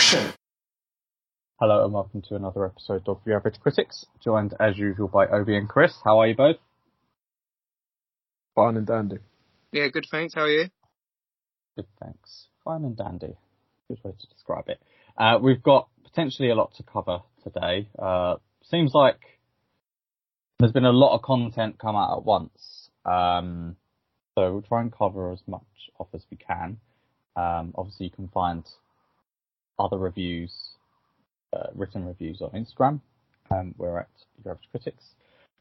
Action! Hello and welcome to another episode of The Average Critics, joined as usual by Obi and Chris. How are you both? Fine and dandy. Yeah, good thanks. How are you? Good, thanks. Fine and dandy. Good way to describe it. Uh, we've got potentially a lot to cover today. Uh, seems like there's been a lot of content come out at once. Um, so we'll try and cover as much off as we can. Um, obviously you can find other reviews, uh, written reviews on Instagram. Um, we're at Your Average Critics.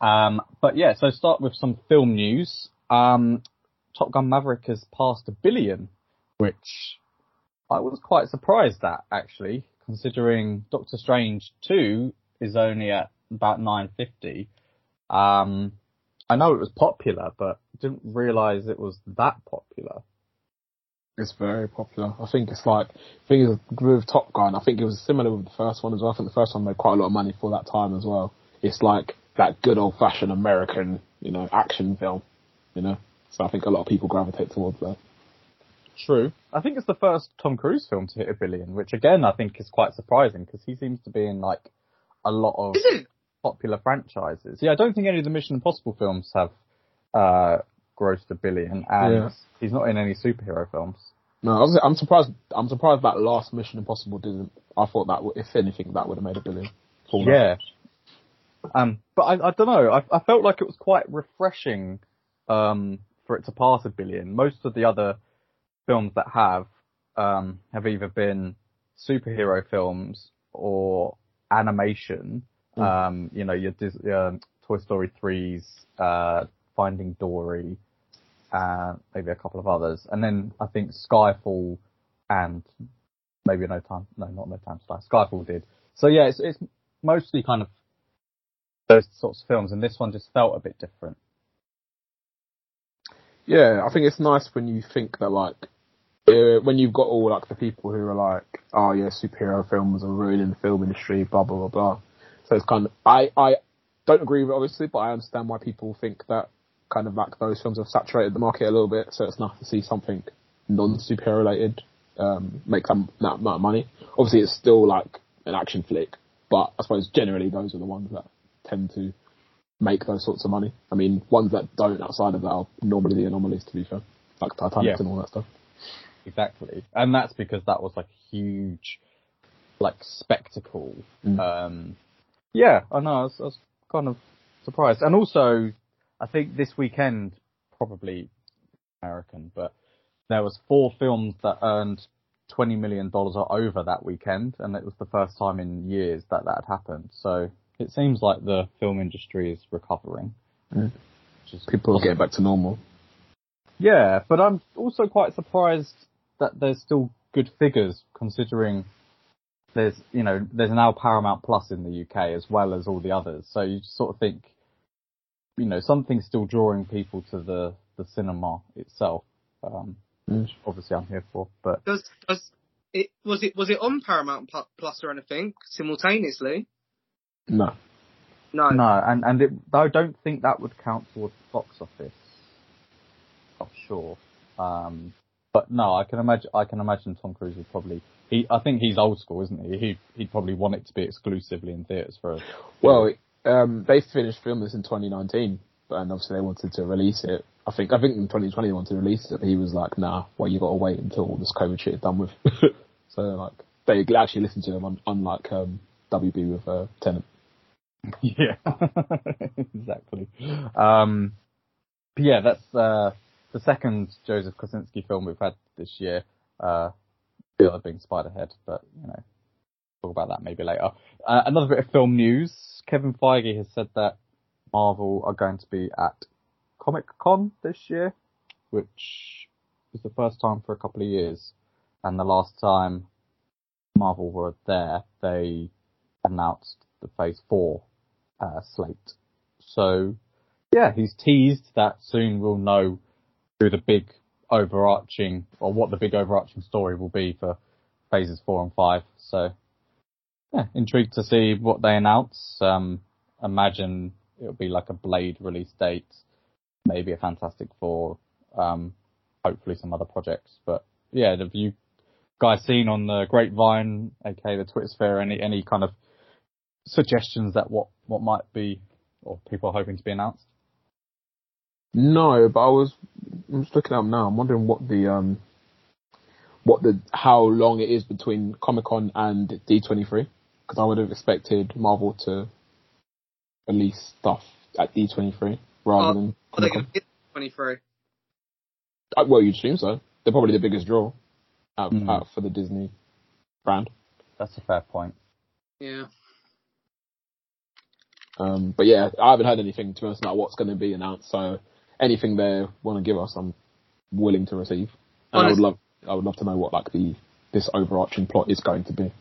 Um, but yeah, so start with some film news. Um, Top Gun Maverick has passed a billion, which I was quite surprised at actually, considering Doctor Strange 2 is only at about 950. Um, I know it was popular, but didn't realize it was that popular. It's very popular. I think it's like, I think it's with Top Gun, I think it was similar with the first one as well. I think the first one made quite a lot of money for that time as well. It's like that good old fashioned American, you know, action film, you know. So I think a lot of people gravitate towards that. True. I think it's the first Tom Cruise film to hit a billion, which again I think is quite surprising because he seems to be in like a lot of popular franchises. Yeah, I don't think any of the Mission Impossible films have uh, grossed a billion, and Yeah. he's not in any superhero films. No, I was, I'm surprised. I'm surprised that last Mission Impossible didn't. I thought that, if anything, that would have made a billion. Yeah. Um, but I, I don't know. I, I felt like it was quite refreshing um, for it to pass a billion. Most of the other films that have um, have either been superhero films or animation. Mm. Um, you know, your Dis- um Toy Story 3's uh, Finding Dory, uh, maybe a couple of others, and then I think Skyfall and maybe No Time, no, not No Time. Skyfall did. So yeah, it's, it's mostly kind of those sorts of films, and this one just felt a bit different. Yeah, I think it's nice when you think that like uh, when you've got all like the people who are like, oh yeah, superhero films are ruining the film industry, blah blah blah blah. So it's kind of I I don't agree with it obviously, but I understand why people think that kind of like those films have saturated the market a little bit. So it's nice to see something non superhero related um, make that, that amount of money. Obviously, it's still like an action flick, but I suppose generally those are the ones that tend to make those sorts of money. I mean, ones that don't outside of that are normally the anomalies, to be fair, like Titanic Yeah. and all that stuff. Exactly. And that's because that was like a huge, like, spectacle. Mm. Um, yeah, I know, I was, I was kind of surprised. And also, I think this weekend, probably American, but there was four films that earned $20 million or over that weekend, and it was the first time in years that that had happened. So it seems like the film industry is recovering. Mm. Which is People are getting back to normal. yeah, but I'm also quite surprised that there's still good figures considering there's, you know, there's now Paramount Plus in the UK as well as all the others. So you just sort of think, you know, something's still drawing people to the, the cinema itself. Um, Mm. which obviously I'm here for, but Does does it was it was it on Paramount Plus or anything simultaneously? No. No. no, and, and it, I don't think that would count towards box office. Not sure. Um, but no, I can imagine, I can imagine Tom Cruise would probably, he, I think he's old school, isn't he? He, he'd probably want it to be exclusively in theatres for, a, Well, um, they finished filming this in 2019, and obviously they wanted to release it. I think I think in 2020 they wanted to release it, but he was like, "Nah, well you got to wait until all this COVID shit is done with." so like they actually listened to him, un- unlike um, WB with uh, Tenet. yeah, exactly. Um, but yeah, that's, uh, the second Joseph Kosinski film we've had this year, uh, the other being Spiderhead, but you know, talk about that maybe later. Uh, another bit of film news. Kevin Feige has said that Marvel are going to be at Comic Con this year, which is the first time for a couple of years. And the last time Marvel were there, they announced the Phase 4 uh, slate. So, yeah, he's teased that soon we'll know who the big overarching, or what the big overarching story will be for Phases 4 and 5. So, yeah, intrigued to see what they announce. Um, imagine it'll be like a Blade release date, maybe a Fantastic Four, um, hopefully some other projects. But yeah, have you guys seen on the grapevine, aka the Twitter sphere, any any kind of suggestions that what what might be or people are hoping to be announced? No, but I was I'm just looking up now. I'm wondering what the um what the how long it is between Comic Con and D23 because I would have expected Marvel to release stuff at D23 rather Oh, than Are they going to 23? Uh, Well, you'd assume so. They're probably the biggest draw out, Mm. out for the Disney brand. That's a fair point. Yeah. Um, but yeah, I haven't heard anything to be honest about what's going to be announced. So anything they want to give us, I'm willing to receive. And I would love, I would love to know what like the this overarching plot is going to be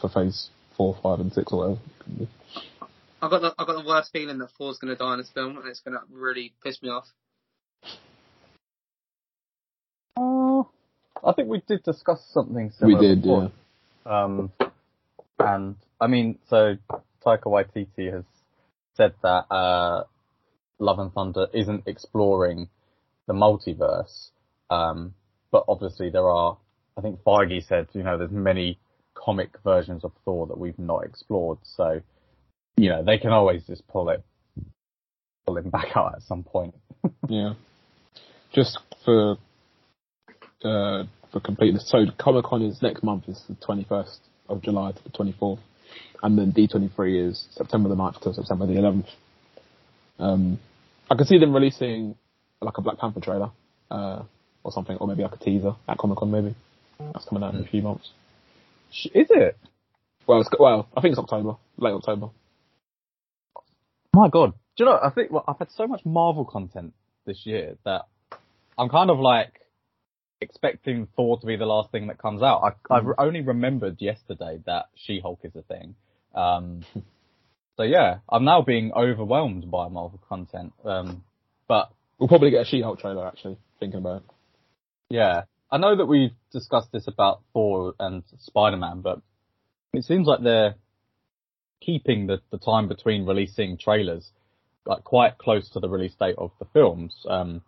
for Phase Four, Five, and Six or whatever. I got the I got the worst feeling that Thor's going to die in this film, and it's going to really piss me off. Uh, I think we did discuss something similar. We did, before. yeah. Um, and I mean, so Taika Waititi has said that uh, Love and Thunder isn't exploring the multiverse, um, but obviously there are. I think Feige said, you know, there's many comic versions of Thor that we've not explored, so you know they can always just pull it, pull him back out at some point. Yeah. Just for uh, for completeness, so Comic Con is next month is the 21st of July to the 24th, and then D23 is September the 9th to September the 11th. Um, I could see them releasing like a Black Panther trailer uh, or something, or maybe like a teaser at Comic Con. Maybe that's coming out in a few months. Is it? Well, it's, well, I think it's October, late October. My God, do you know? I think well, I've had so much Marvel content this year that I'm kind of like expecting Thor to be the last thing that comes out. I, I've only remembered yesterday that She-Hulk is a thing. Um, so yeah, I'm now being overwhelmed by Marvel content. Um, but We'll probably get a She-Hulk trailer. Actually, thinking about it. yeah, I know that we've discussed this about Thor and Spider-Man, but it seems like they're keeping the, the time between releasing trailers like quite close to the release date of the films. Um,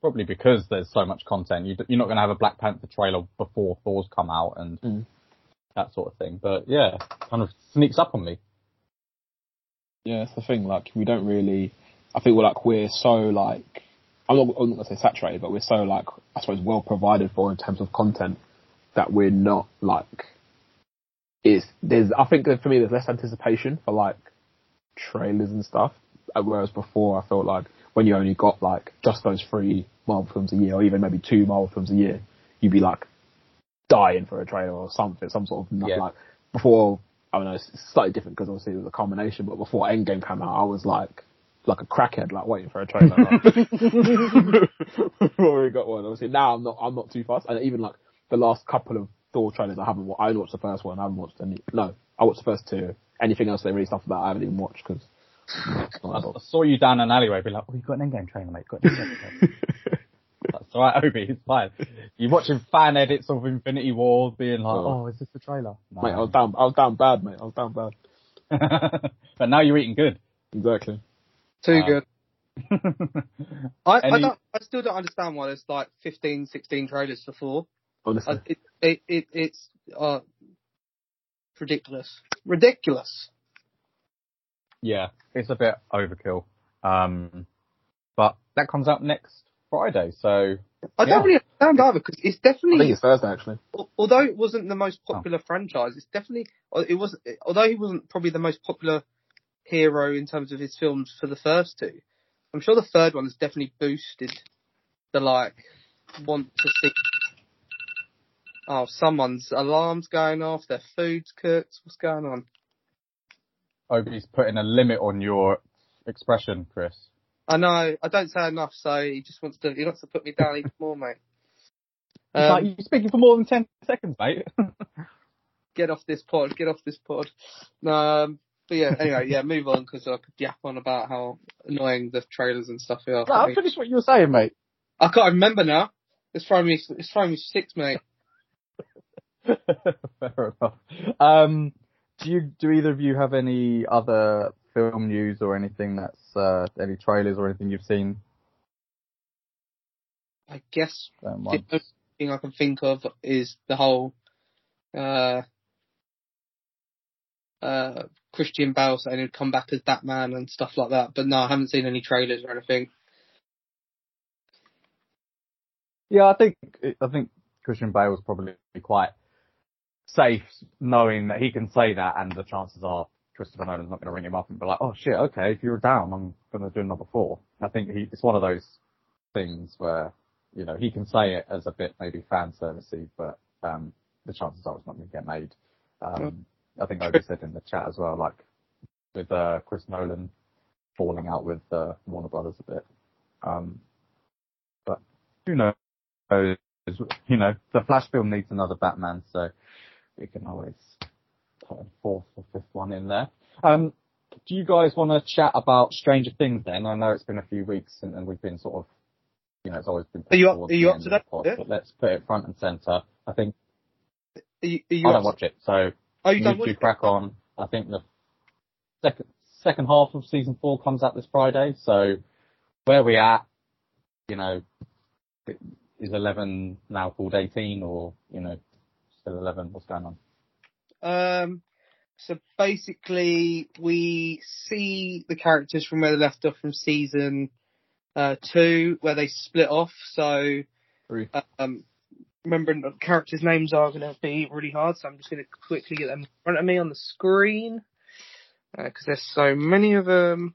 probably because there's so much content. You, you're not going to have a Black Panther trailer before Thor's come out and Mm. that sort of thing. But yeah, kind of sneaks up on me. Yeah, it's the thing. Like, we don't really. I think we're like we're so like. I'm not, I'm not gonna say saturated, but we're so like I suppose well provided for in terms of content that we're not like. Is there's I think that for me there's less anticipation for like trailers and stuff, uh, whereas before I felt like when you only got like just those three Marvel films a year, or even maybe two Marvel films a year, you'd be like dying for a trailer or something, some sort of Yeah. like before. I don't know, it's slightly different because obviously it was a combination, but before Endgame came out, I was like, like a crackhead, like waiting for a trailer. like. before we got one, obviously now I'm not, I'm not too fast. And even like the last couple of Thor trailers I haven't, wa- I only watched the first one, I haven't watched any, no, I watched the first two. Anything else they released after that I haven't even watched because. I, I saw you down an alleyway, be like, "Oh, you've got an Endgame trailer, mate. Got an Endgame trailer." That's all right, Obi. It's fine. You're watching fan edits of Infinity War, being like, Oh. "Oh, is this the trailer?" No. Mate, I was down, I was down bad, mate. I was down bad. but now you're eating good. Exactly. Too Uh, good. I, I don't. I still don't understand why there's like 15, 16 trailers for Thor. Honestly. I, it, it, it, it's uh, ridiculous. Ridiculous. yeah, it's a bit overkill. Um, but that comes out next Friday, so I Yeah. don't really understand either because it's I think definitely, it's Thursday actually. although it wasn't the most popular franchise, it's definitely, uh, it was, although he wasn't probably the most popular hero in terms of his films for the first two, I'm sure the third one has definitely boosted the like want to see. Oh, someone's alarms going off. Their food's cooked. What's going on? Obi's putting a limit on your expression, Chris. I know. I don't say enough, so he just wants to. He wants to put me down even more, mate. Um, like, you're speaking for more than 10 seconds, mate. get off this pod. Get off this pod. No, um, but yeah. Anyway, yeah. Move on because I could yap on about how annoying the trailers and stuff are. no, I finished what you were saying, mate. I can't remember now. It's throwing me. It's throwing me six, mate. Fair enough. Um, do you, do either of you have any other film news or anything that's, uh, any trailers or anything you've seen? I guess the only thing I can think of is the whole uh, uh, Christian Bale saying he'd come back as Batman and stuff like that. But no, I haven't seen any trailers or anything. Yeah, I think I think Christian Bale was probably quite safe knowing that he can say that, and the chances are Christopher Nolan's not going to ring him up and be like, "Oh shit, okay, if you're down, I'm going to do another four. I think he, it's one of those things where you know he can say it as a bit maybe fan servicey, but um, the chances are it's not going to get made. Um, I think Obi said in the chat as well, like with uh, Chris Nolan falling out with uh, Warner Brothers a bit. Um, but who knows? You know, the Flash film needs another Batman, so we can always put a fourth or fifth one in there. Um, do you guys want to chat about Stranger Things then? I know it's been a few weeks and, and we've been sort of, you know, it's always been. Are you up, are you up to that? Pod, yeah. But let's put it front and center. I think. Are you, are you I don't watch it, so oh, you, you two crack on. I think the second second half of season four comes out this Friday. So where we at? You know, is eleven now called eighteen, or you know, still eleven? What's going on? Um, so basically, we see the characters from where they left off from season uh, two, where they split off. So, um, remembering what the characters' names are going to be really hard. So I'm just going to quickly get them in front of me on the screen because uh, there's so many of them.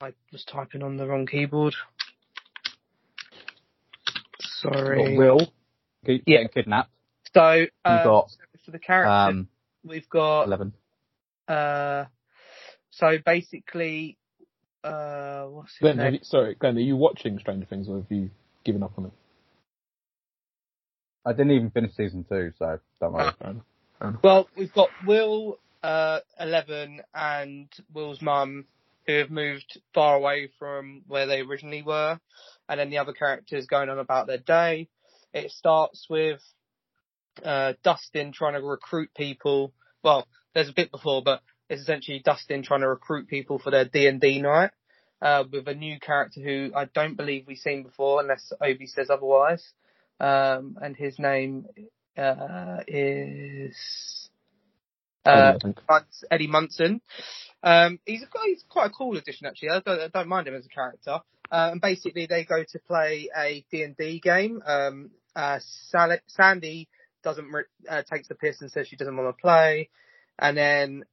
I was typing on the wrong keyboard. Sorry. Will keep Yeah. getting kidnapped. So, uh, got, for the characters, Um, we've got eleven. Uh, so basically, uh, what's his Glenn, have name? you, sorry, Glenn, are you watching Stranger Things or have you given up on it? I didn't even finish season two, so don't worry. Fair. Well, we've got Will, uh, Eleven, and Will's mum, who have moved far away from where they originally were, and then the other characters going on about their day. It starts with uh, Dustin trying to recruit people. Well, there's a bit before, but it's essentially Dustin trying to recruit people for their D and D night uh, with a new character who I don't believe we've seen before, unless Obi says otherwise. Um, and his name uh, is uh, Eddie Munson. Um, he's a, he's quite a cool addition actually. I don't, I don't mind him as a character. Uh, and basically they go to play a D&D game. Um, uh, Sally, Sandy doesn't, re- uh, takes the piss and says she doesn't want to play. And then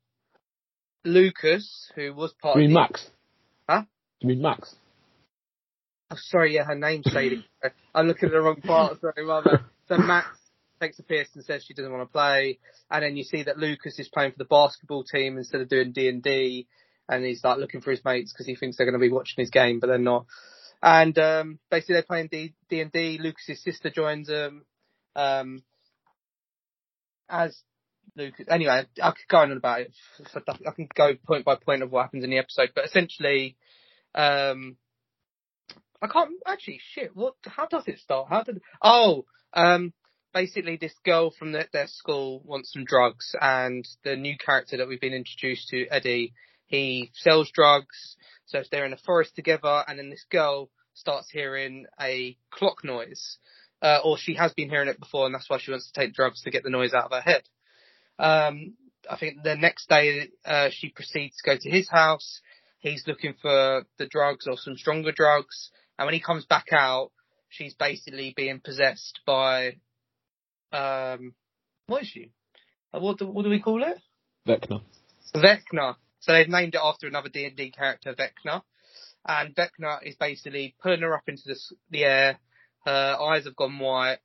Lucas, who was part you of mean the, Max? Huh? You mean Max? Oh, sorry, yeah, her name's Sadie. I'm looking at the wrong part. Sorry, mother. So Max takes a piss and says she doesn't want to play, and then you see that Lucas is playing for the basketball team instead of doing D and D, and he's like looking for his mates because he thinks they're going to be watching his game, but they're not. And um, basically, they're playing D D and D. Lucas's sister joins them. Um, as Lucas, anyway, I could go on about it. I can go point by point of what happens in the episode, but essentially, um, I can't actually shit. What? How does it start? How did? Oh, um, basically this girl from the, their school wants some drugs, and the new character that we've been introduced to, Eddie, he sells drugs. So they're in a forest together, and then this girl starts hearing a clock noise, uh, or she has been hearing it before, and that's why she wants to take drugs to get the noise out of her head. Um, I think the next day uh, she proceeds to go to his house. He's looking for the drugs or some stronger drugs. And when he comes back out, she's basically being possessed by, um, what is she? Uh, What do, what do we call it? Vecna. Vecna. So they've named it after another D&D character, Vecna. And Vecna is basically pulling her up into the, the air. Her eyes have gone white.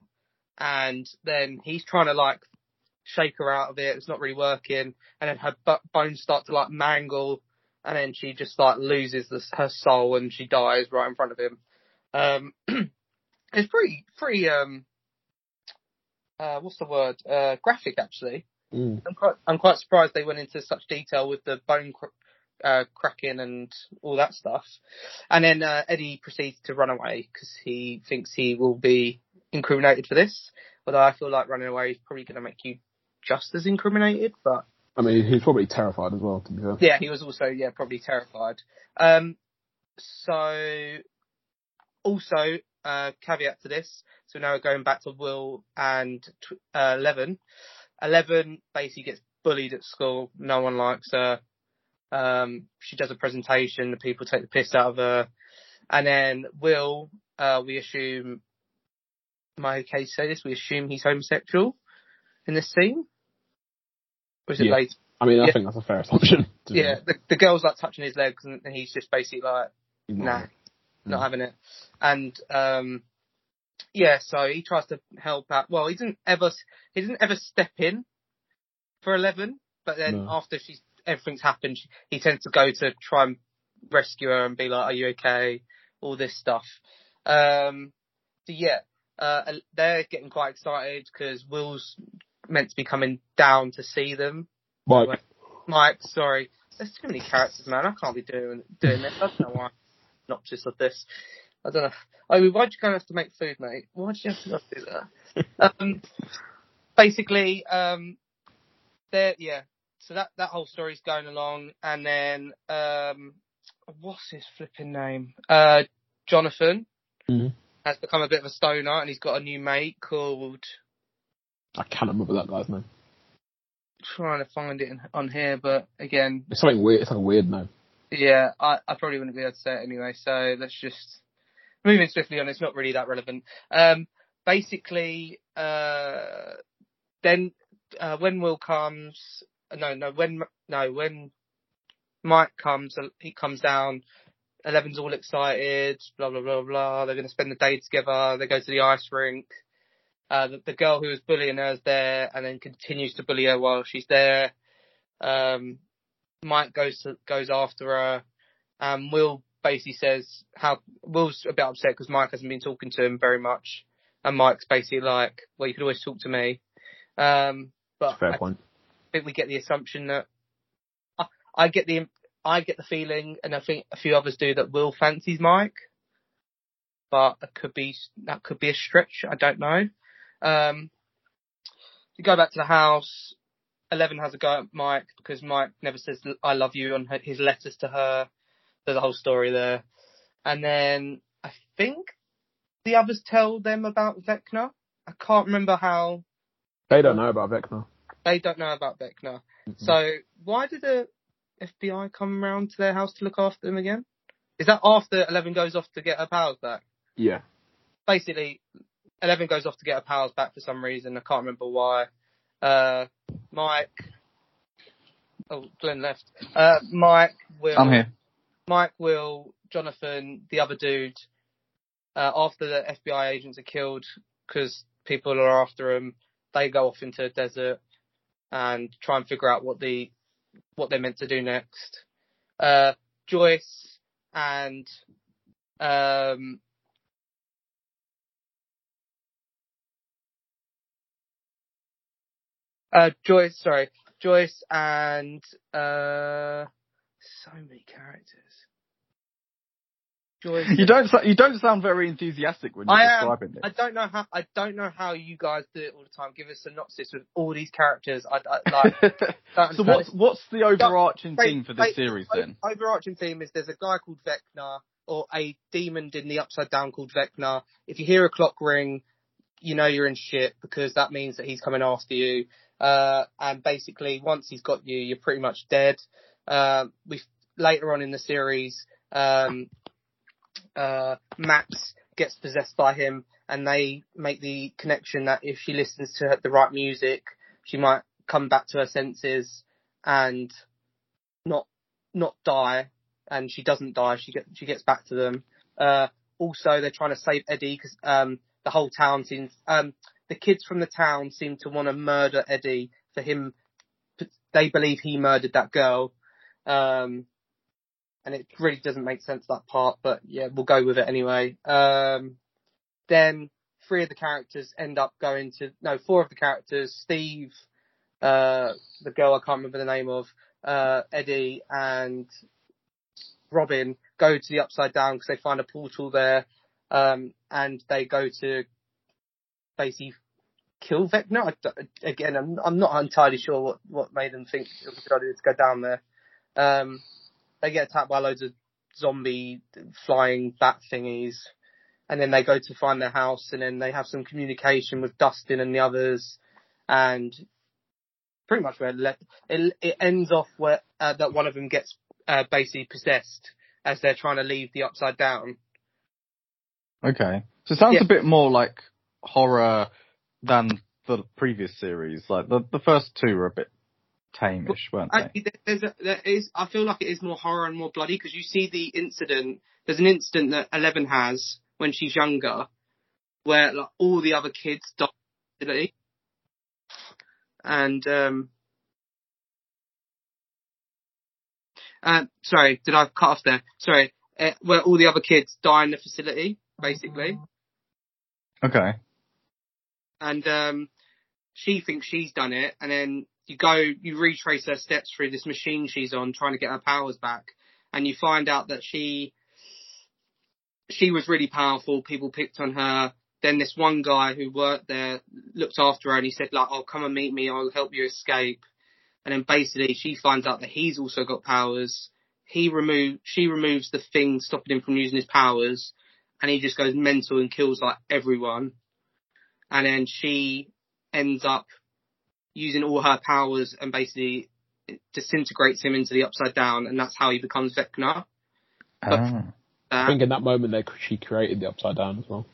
And then he's trying to like shake her out of it. It's not really working. And then her bones start to like mangle. And then she just like loses this, her soul and she dies right in front of him. Um, it's pretty, pretty, um, uh, what's the word? Uh, graphic actually. Mm. I'm quite, I'm quite surprised they went into such detail with the bone cr- uh, cracking and all that stuff. And then uh, Eddie proceeds to run away because he thinks he will be incriminated for this. Although I feel like running away is probably going to make you just as incriminated, but I mean, he's probably terrified as well, to be fair. yeah, he was also yeah probably terrified. Um, so also, uh, caveat to this, so now we're going back to Will and uh, Eleven. Eleven basically gets bullied at school. No one likes her. Um, she does a presentation. The people take the piss out of her. And then Will, uh, we assume, am I okay to say this? We assume he's homosexual in this scene? Is it Yeah. later? I mean, I Yeah. think that's a fair assumption. Yeah, the, the girl's like touching his legs and, and he's just basically like, nah, not Mm. having it. And, um, yeah, so he tries to help out. Well, he didn't ever, he didn't ever step in for 11, but then No. after she's, everything's happened, he tends to go to try and rescue her and be like, are you okay? All this stuff. Um, so yeah, uh, they're getting quite excited because Will's meant to be coming down to see them. Mike, Mike, sorry. There's too many characters, man. I can't be doing doing this. I don't know why. I'm Not just of this. I don't know. I mean, why'd you and have to make food, mate? Why'd you have to do that? um, basically, um, there, yeah. So that that whole story's going along, and then um, what's his flipping name? Uh, Jonathan Mhm. has become a bit of a stoner, and he's got a new mate called. I cannot remember that guy's name. Trying to find it on here, but again, It's something weird. It's like a weird name. Yeah, I, I probably wouldn't be able to say it anyway, so let's just moving swiftly on. It's not really that relevant. Um, basically, uh, then uh, when Will comes, no, no, when no, when Mike comes, he comes down. Eleven's all excited, blah blah blah blah. They're going to spend the day together. They go to the ice rink. Uh, the, the girl who was bullying her is there, and then continues to bully her while she's there. Um, Mike goes to, goes after her. Um, Will basically says how Will's a bit upset because Mike hasn't been talking to him very much, and Mike's basically like, "Well, you could always talk to me." Um, but Fair I point. think we get the assumption that I, I get the I get the feeling, and I think a few others do that Will fancies Mike, but it could be that could be a stretch. I don't know. Um, you go back to the house. Eleven has a go at Mike because Mike never says "I love you" on her, his letters to her. There's a whole story there, and then I think the others tell them about Vecna. I can't remember how They don't know about Vecna. they don't know about Vecna. Mhm. So why did the FBI come round to their house to look after them again? Is that after Eleven goes off to get her powers back? Yeah. Basically, Eleven goes off to get her powers back for some reason. I can't remember why. Uh, Mike. Oh, Glenn left. Uh, Mike will. I'm here. Mike, Will, Jonathan, the other dude, uh, after the FBI agents are killed because people are after them, they go off into the desert and try and figure out what the what they're meant to do next. Uh, Joyce and um, uh, Joyce, sorry, Joyce and uh, so many characters. Joyce. You don't. You don't sound very enthusiastic when you're I am. describing this. I don't know how. I don't know how you guys do it all the time. Give us a synopsis with all these characters. I, I like. so what's what's the overarching Wait, theme for this wait, series then? Overarching theme is there's a guy called Vecna or a demon in the Upside Down called Vecna. If you hear a clock ring, you know you're in shit because that means that he's coming after you. Uh, and basically, once he's got you, you're pretty much dead. Um, we later on in the series, um, uh, Max gets possessed by him, and they make the connection that if she listens to the right music, she might come back to her senses and not not die. And she doesn't die. She gets she gets back to them. Uh, also, they're trying to save Eddie because um, the whole town seems um, the kids from the town seem to want to murder Eddie for him. They believe he murdered that girl. Um, and it really doesn't make sense that part, but yeah, we'll go with it anyway. Um, then three of the characters end up going to no, four of the characters, Steve, uh, the girl I can't remember the name of, uh, Eddie and Robin go to the Upside Down because they find a portal there, um, and they go to basically kill Vecna. I Again, I'm, I'm not entirely sure what, what made them think it was a good idea to go down there. Um, they get attacked by loads of zombie flying bat thingies. and then they go to find their house, and then they have some communication with Dustin and the others, and pretty much where it, le- it, it ends off where uh, that one of them gets uh, basically possessed as they're trying to leave the Upside Down. Okay. So it sounds Yeah. a bit more like horror than the previous series. Like the the first two were a bit tame-ish, weren't they? I, there's a, there is, I feel like it is more horror and more bloody because you see the incident. There's an incident that Eleven has when she's younger, where like all the other kids die, and um, uh, sorry, did I cut off there? Sorry, uh, where all the other kids die in the facility, basically, Okay. And um, she thinks she's done it, and then you go, you retrace her steps through this machine she's on, trying to get her powers back, and you find out that she she was really powerful. People picked on her. Then this one guy who worked there looked after her, and he said like, "Oh, come and meet me. I'll help you escape." And then basically, she finds out that he's also got powers. He remove she removes the thing stopping him from using his powers, and he just goes mental and kills like everyone. And then she ends up using all her powers and basically disintegrates him into the upside down, and that's how he becomes Vecna. Ah. I think in that moment they she created the upside down as well.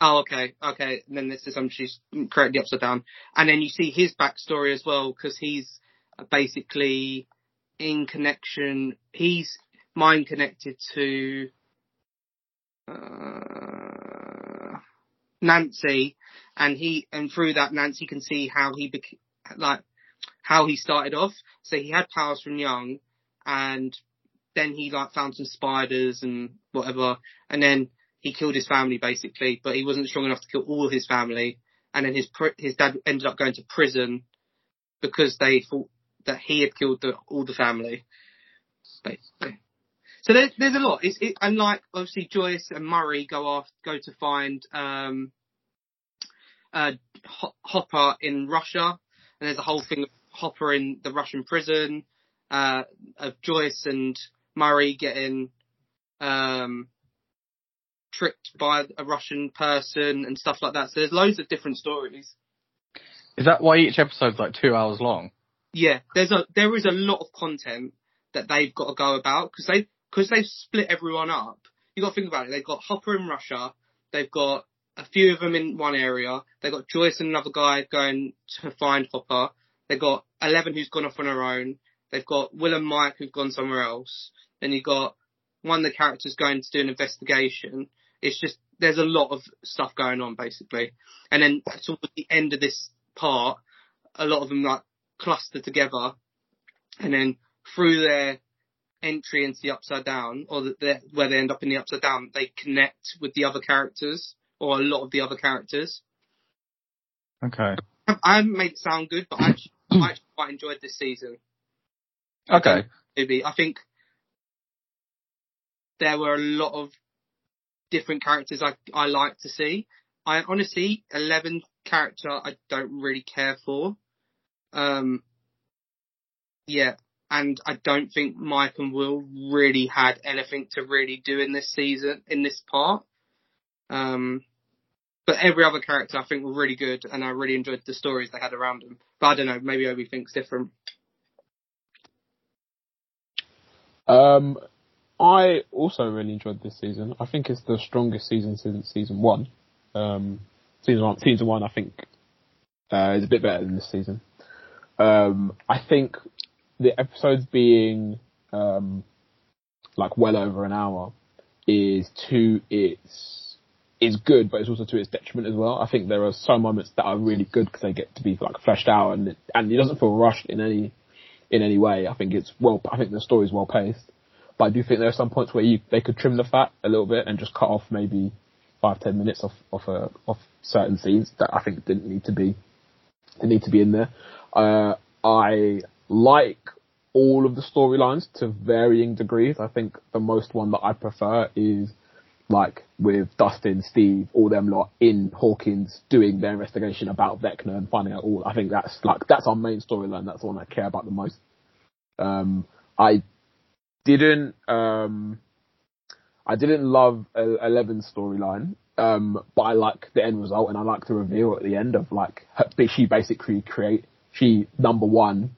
oh, okay, okay. And then this is um, she's created the upside down, and then you see his backstory as well because he's basically in connection. He's mind connected to uh, Nancy, and he and through that Nancy can see how he bec- like how he started off. So he had powers from young, and then he like found some spiders and whatever, and then he killed his family basically, but he wasn't strong enough to kill all of his family. And then his pr- his dad ended up going to prison because they thought that he had killed the, all the family, basically. So there's there's a lot. It's it, and like obviously Joyce and Murray go off go to find um uh Hopper in Russia, and there's a whole thing of Hopper in the Russian prison, uh of Joyce and Murray getting um tricked by a Russian person and stuff like that. So there's loads of different stories. Is that why each episode's like two hours long? Yeah, there's a there is a lot of content that they've got to go about because they because they've split everyone up. You got to think about it. They've got Hopper in Russia. They've got a few of them in one area. They've got Joyce and another guy going to find Hopper. They've got Eleven who's gone off on her own. They've got Will and Mike who've gone somewhere else. Then you've got one of the characters going to do an investigation. It's just there's a lot of stuff going on basically. And then towards the end of this part, a lot of them like cluster together, and then through their entry into the Upside Down, or the, where they end up in the Upside Down, they connect with the other characters or a lot of the other characters. Okay. I I made it sound good, but I actually, I actually quite enjoyed this season. Okay. Maybe I think there were a lot of different characters I I like to see. I honestly, eleven character I don't really care for. Um, yeah, and I don't think Mike and Will really had anything to really do in this season in this part. Um, but every other character I think were really good, and I really enjoyed the stories they had around them. But I don't know, maybe Obi thinks different. Um, I also really enjoyed this season. I think it's the strongest season since season one. Um, season one, season one, I think uh, is a bit better than this season. Um, I think the episodes being um, like well over an hour is to its is good, but it's also to its detriment as well. I think there are some moments that are really good because they get to be like fleshed out and it, and it doesn't feel rushed in any in any way. I think it's well. I think the story is well paced, but I do think there are some points where you they could trim the fat a little bit and just cut off maybe five ten minutes off off a, off certain scenes that I think didn't need to be didn't need to be in there. Uh, I like all of the storylines to varying degrees. I think the most one that I prefer is like with Dustin, Steve, all them lot in Hawkins doing their investigation about Vecna and finding out all. I think that's like that's our main storyline. That's the one I care about the most. Um, I didn't um, I didn't love Eleven's storyline. Um, but I like the end result and I like the reveal at the end of like her, she basically create she number one.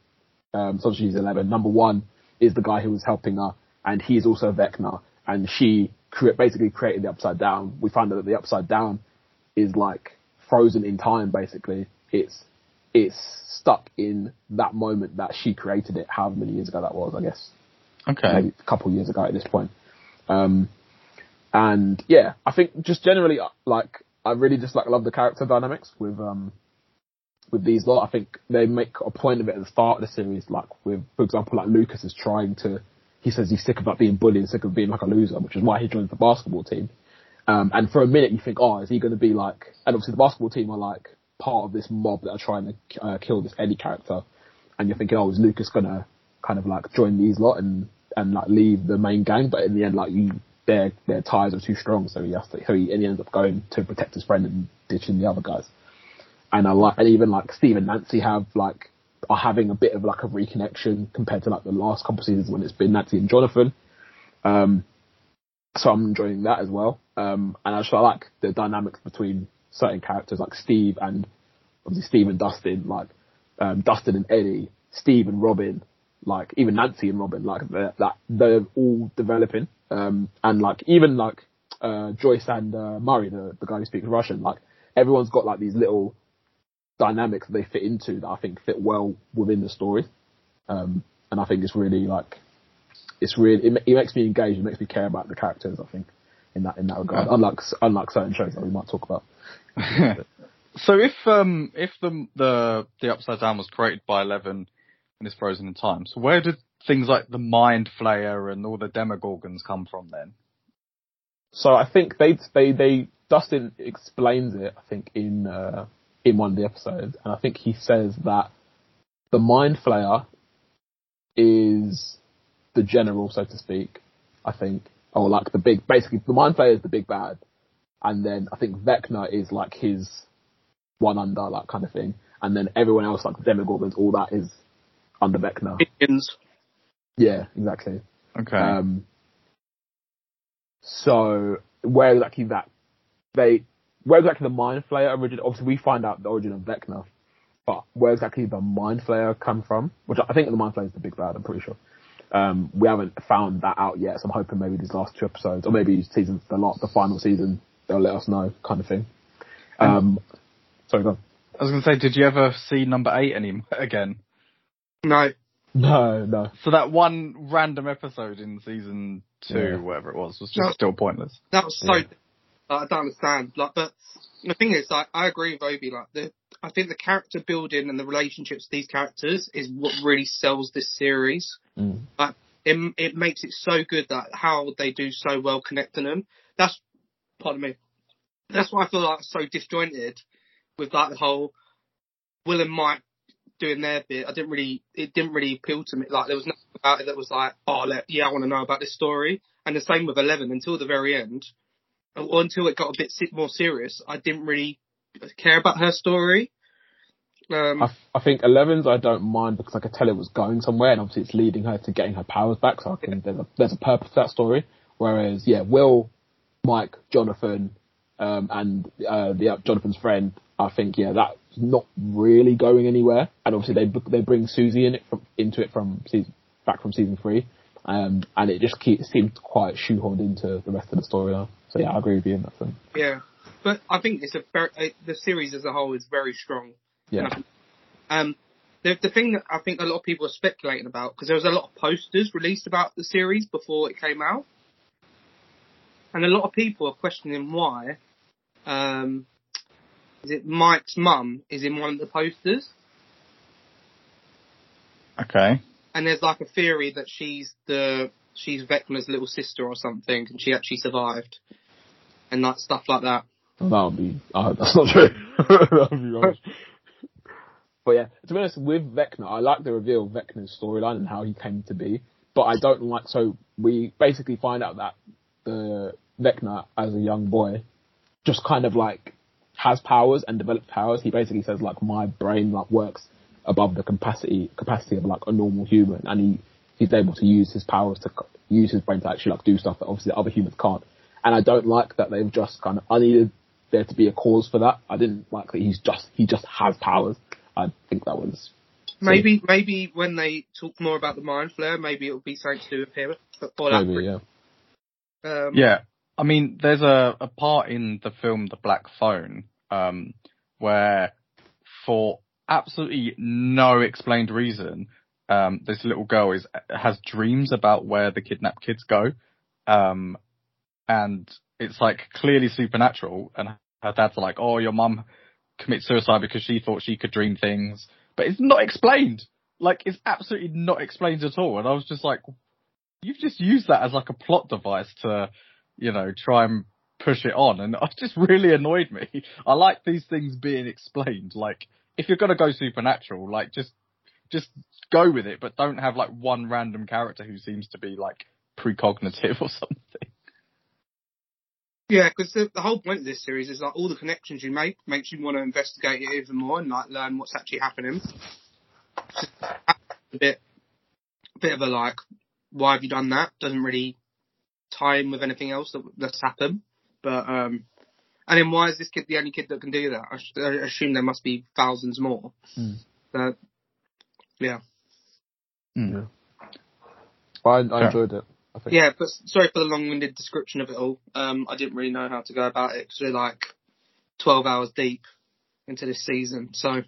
Um, so she's eleven. Number one is the guy who was helping her, and he's also Vecna, and she cre- basically created the Upside Down. We find out that the Upside Down is like frozen in time. Basically, it's it's stuck in that moment that she created it. However many years ago that was, I guess. Okay. Maybe a couple of years ago at this point. Um, and yeah, I think just generally, uh, like, I really just like love the character dynamics with, um, with these lot. I think they make a point of it at the start of the series, like with, for example, like Lucas is trying to, he says he's sick of being bullied, sick of being like a loser, which is why he joins the basketball team. Um, and for a minute you think, oh, is he going to be like, and obviously the basketball team are like part of this mob that are trying to uh, kill this Eddie character. And you're thinking, oh, is Lucas going to kind of like join these lot and, and like leave the main gang? But in the end, like you, their, their ties are too strong. So he has to, so he, and he ends up going to protect his friend and ditching the other guys. And I like, and even like Steve and Nancy have like, are having a bit of like a reconnection compared to like the last couple seasons when it's been Nancy and Jonathan. Um, so I'm enjoying that as well. Um, and I just I like the dynamics between certain characters like Steve and obviously Steve and Dustin, like um, Dustin and Eddie, Steve and Robin, like even Nancy and Robin, like they're, they're all developing. Um, and like even like uh, Joyce and uh, Murray, the the guy who speaks Russian, like everyone's got like these little dynamics that they fit into that I think fit well within the story. Um, and I think it's really like it's really it, it makes me engage, it makes me care about the characters. I think in that in that regard, unlike unlike certain shows that we might talk about. so if um if the the the Upside Down was created by Eleven and is frozen in time, so where did things like the Mind Flayer and all the Demogorgons come from then? So I think they they they Dustin explains it. I think in uh, in one of the episodes, and I think he says that the Mind Flayer is the general, so to speak. I think, or like the big, basically the Mind Flayer is the big bad, and then I think Vecna is like his one under, like kind of thing, and then everyone else, like the Demogorgons, all that is under Vecna. Minions. Yeah, exactly. Okay. Um, so where exactly that they where exactly the Mind Flayer origin? Obviously, we find out the origin of Vecna, but where exactly the Mind Flayer come from? Which I think the Mind Flayer is the big bad. I'm pretty sure. Um, we haven't found that out yet, so I'm hoping maybe these last two episodes, or maybe season the lot, the final season, they'll let us know, kind of thing. Um, sorry, go on. I was going to say, did you ever see number eight any again? No. No, no. So that one random episode in season two, Yeah. whatever it was, was just No. still pointless. That was so. Yeah. Like, I don't understand. Like, but the thing is, like, I agree with Obi. Like, the I think the character building and the relationships these characters is what really sells this series. Mm. It it makes it so good that how they do so well connecting them. That's pardon me. That's why I feel like so disjointed with like the whole Will and Mike doing their bit. I didn't really, it didn't really appeal to me. Like there was nothing about it that was like, oh, let, yeah, I want to know about this story. And the same with Eleven until the very end, until it got a bit more serious. I didn't really care about her story. Um, I, I think 11's I don't mind because I could tell it was going somewhere, and obviously it's leading her to getting her powers back. So I can, there's a there's a purpose to that story. Whereas yeah, Will, Mike, Jonathan, um, and uh, the uh, Jonathan's friend, I think yeah, that's not really going anywhere. And obviously they they bring Suzie in it from, into it from season back from season three, um, and it just keeps seemed quite shoehorned into the rest of the story So yeah, I agree with you in that sense. yeah, but I think it's a very, uh, the series as a whole is very strong. Yeah, Um, the the thing that I think a lot of people are speculating about because there was a lot of posters released about the series before it came out, and a lot of people are questioning why. Um, is it Mike's mum is in one of the posters, Okay. and there's like a theory that she's the she's Vecna's little sister or something, and she actually survived, and like stuff like that. that would be uh, that's not true. that would be. But yeah, to be honest, with Vecna, I like the reveal of Vecna's storyline and how he came to be. But I don't like, so we basically find out that the Vecna, as a young boy, just kind of like has powers and develops powers. He basically says like, my brain like works above the capacity, capacity of like a normal human and he, he's able to use his powers to use his brain to actually like do stuff that obviously other humans can't. And I don't like that they've just kind of. I needed there to be a cause for that. I didn't like that he's just he just has powers. I think that was Maybe maybe when they talk more about the Mind Flayer, maybe it'll be something to do with him. Or that maybe yeah. Um, Yeah, I mean, there's a, a part in the film The Black Phone um, where, for absolutely no explained reason, um, this little girl is has dreams about where the kidnapped kids go, um, and it's like clearly supernatural. And her dad's like, "Oh, your mum commits suicide because she thought she could dream things," but it's not explained. Like, it's absolutely not explained at all. And I was just like, you've just used that as like a plot device to, you know, try and push it on. And it just really annoyed me. I like these things being explained. Like, if you're going to go supernatural, like just, just go with it, but don't have like one random character who seems to be like precognitive or something. Yeah, because the, the whole point of this series is like all the connections you make makes you want to investigate it even more and like learn what's actually happening. Just a bit, bit of a like, why have you done that? Doesn't really tie in with anything else that, that's happened. But um, and then why is this kid the only kid that can do that? I, sh- I assume there must be thousands more. Hmm. But yeah, Mm. But I, I Fair. enjoyed it. I think. yeah. But sorry for the long-winded description of it all. Um, I didn't really know how to go about it because we're like twelve hours deep into this season. So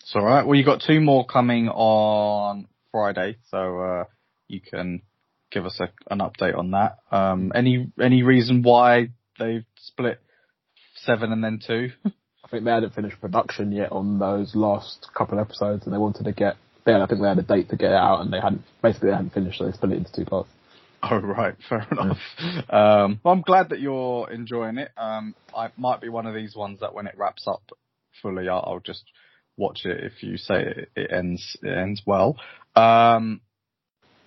It's all right. Well, you got two more coming on Friday, so uh, you can give us a, an update on that. Um, any any reason why they've split seven and then two? I think they hadn't finished production yet on those last couple of episodes, and they wanted to get. They had, I think they had a date to get it out, and they hadn't. Basically, they hadn't finished, so they split it into two parts. Oh right, fair enough. Um, well, I'm glad that you're enjoying it. Um, I might be one of these ones that when it wraps up fully, I'll, I'll just watch it if you say it, it ends it ends well. Um,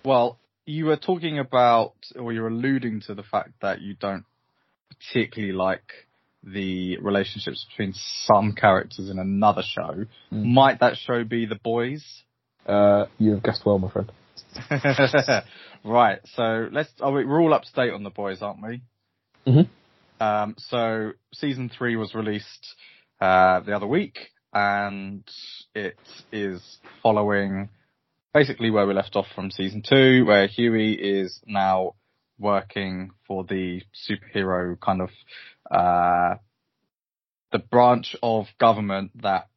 well, you were talking about, or you're alluding to the fact that you don't particularly like the relationships between some characters in another show. Mm. Might that show be The Boys? Uh, you've guessed well, my friend. right, so let's. Oh, we're all up to date on the boys, aren't we? Mhm. Um, so season three was released uh, the other week, and it is following basically where we left off from season two, where Hughie is now working for the superhero kind of uh, the branch of government that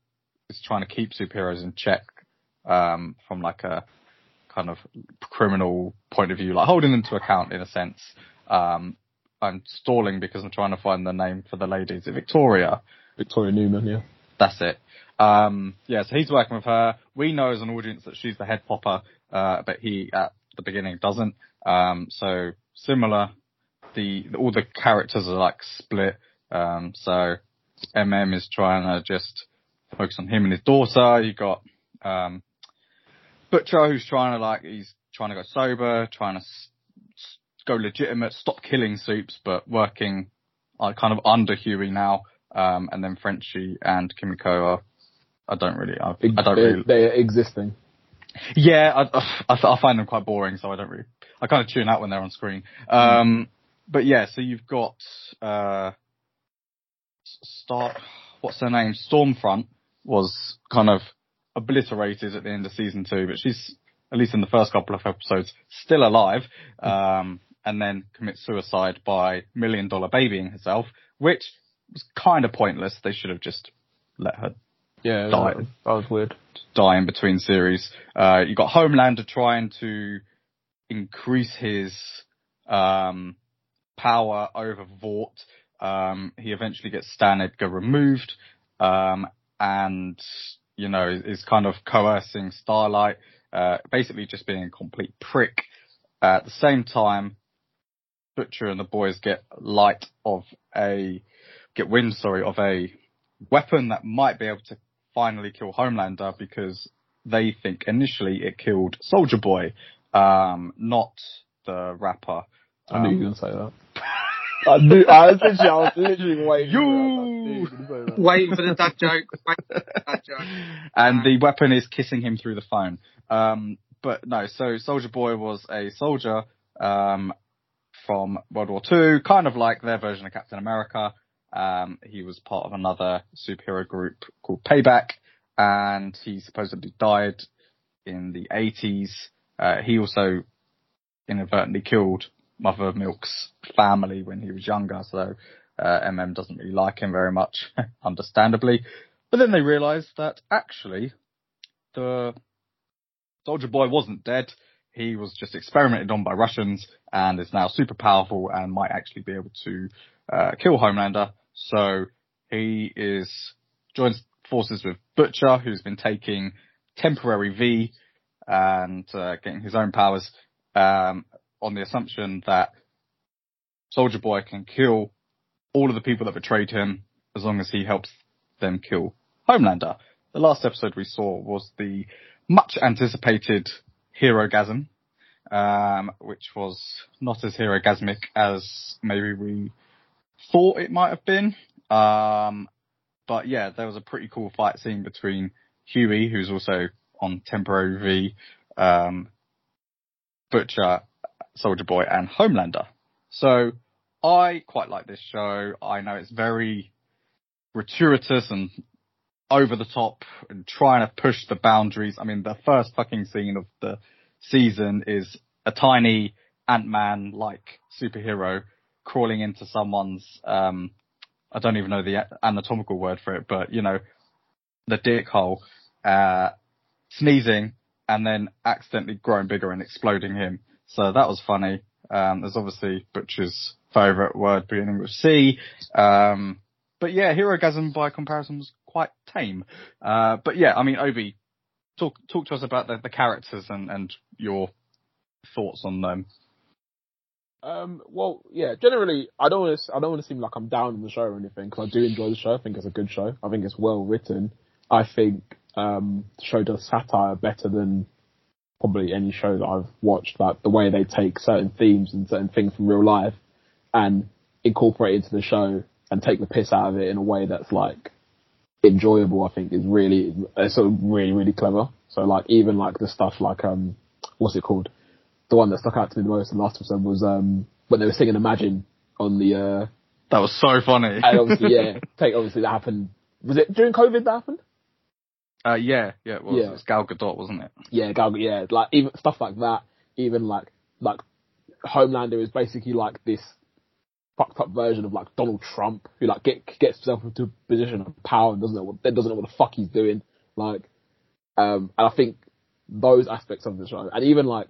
is trying to keep superheroes in check um, from like a kind of criminal point of view, like holding them to account in a sense. Um, I'm stalling because I'm trying to find the name for the lady. Is it Victoria? Victoria Newman, yeah. That's it. Um, yeah, so he's working with her. We know as an audience that she's the head popper, uh, but he at the beginning doesn't. Um, so similar. The all the characters are like split. Um, so MM is trying to just focus on him and his daughter. You got um, Butcher who's trying to like he's trying to go sober, trying to s- s- go legitimate, stop killing supes, but working uh, kind of under Hughie now. Um, and then Frenchie and Kimiko are, I don't really, I, I don't they're, really, they're existing. yeah, I, I, I find them quite boring, so I don't really, I kind of tune out when they're on screen. Um, but yeah, so you've got, uh, Star, what's her name? Stormfront was kind of obliterated at the end of season two, but she's, at least in the first couple of episodes, still alive, um, and then commits suicide by million dollar babying herself, which was kind of pointless. They should have just let her Yeah, Die. that, was weird. die in between series. Uh, you got Homelander trying to increase his um, power over Vought. Um, he eventually gets Stan Edgar removed, um, and you know is, kind of coercing Starlight, uh, basically just being a complete prick. at the same time, Butcher and the boys get light of a get wind, sorry, of a weapon that might be able to finally kill Homelander because they think initially it killed Soldier Boy, um, not the rapper. I knew you were Um, going to say that. I knew, I was literally, I was literally waiting. You- for that. I knew you were gonna say that. waiting for the dad joke. Waiting for the dad joke. and the weapon is kissing him through the phone. Um, but no, so Soldier Boy was a soldier um, from World War II, kind of like their version of Captain America. Um, he was part of another superhero group called Payback, and he supposedly died in the 80s. Uh, he also inadvertently killed Mother Milk's family when he was younger, so uh, MM doesn't really like him very much, understandably. But then they realised that actually the Soldier Boy wasn't dead. He was just experimented on by Russians and is now super powerful and might actually be able to uh, kill Homelander. So he is joins forces with Butcher, who's been taking temporary V and uh, getting his own powers um, on the assumption that Soldier Boy can kill all of the people that betrayed him as long as he helps them kill Homelander. The last episode we saw was the much anticipated Herogasm, um, which was not as Herogasmic as maybe we thought it might have been. Um, but yeah, there was a pretty cool fight scene between Hughie, who's also on temporary V, um, Butcher, Soldier Boy, and Homelander. So I quite like this show. I know it's very gratuitous and over the top and trying to push the boundaries. I mean, the first fucking scene of the season is a tiny Ant-Man like superhero crawling into someone's, um, I don't even know the anatomical word for it, but you know, the dick hole, uh, sneezing and then accidentally growing bigger and exploding him. So that was funny. Um, there's obviously Butcher's favourite word beginning with C. Um, but yeah, Herogasm by comparison was quite tame. Uh, but yeah, I mean, Obi, talk talk to us about the, the characters and, and your thoughts on them. Um, well, yeah, generally, I don't want to, I don't want to seem like I'm down on the show or anything, because I do enjoy the show. I think it's a good show. I think it's well written. I think, um, the show does satire better than probably any show that I've watched. Like the way they take certain themes and certain things from real life and incorporate it into the show and take the piss out of it in a way that's like enjoyable, I think is really, it's sort of really, really clever. So like even like the stuff like, um, what's it called? The one that stuck out to me the most in the last episode was, um, when they were singing Imagine on the, uh, that was so funny. and obviously, yeah, take, obviously that happened. Was it during COVID that happened? Uh, yeah, yeah, it was. Yeah. It was Gal Gadot, wasn't it? Yeah, Gal, yeah, like even stuff like that, even like, like Homelander is basically like this fucked up version of like Donald Trump who like get, gets himself into a position of power and doesn't know what, doesn't know what the fuck he's doing. Like, um, and I think those aspects of the show, and even like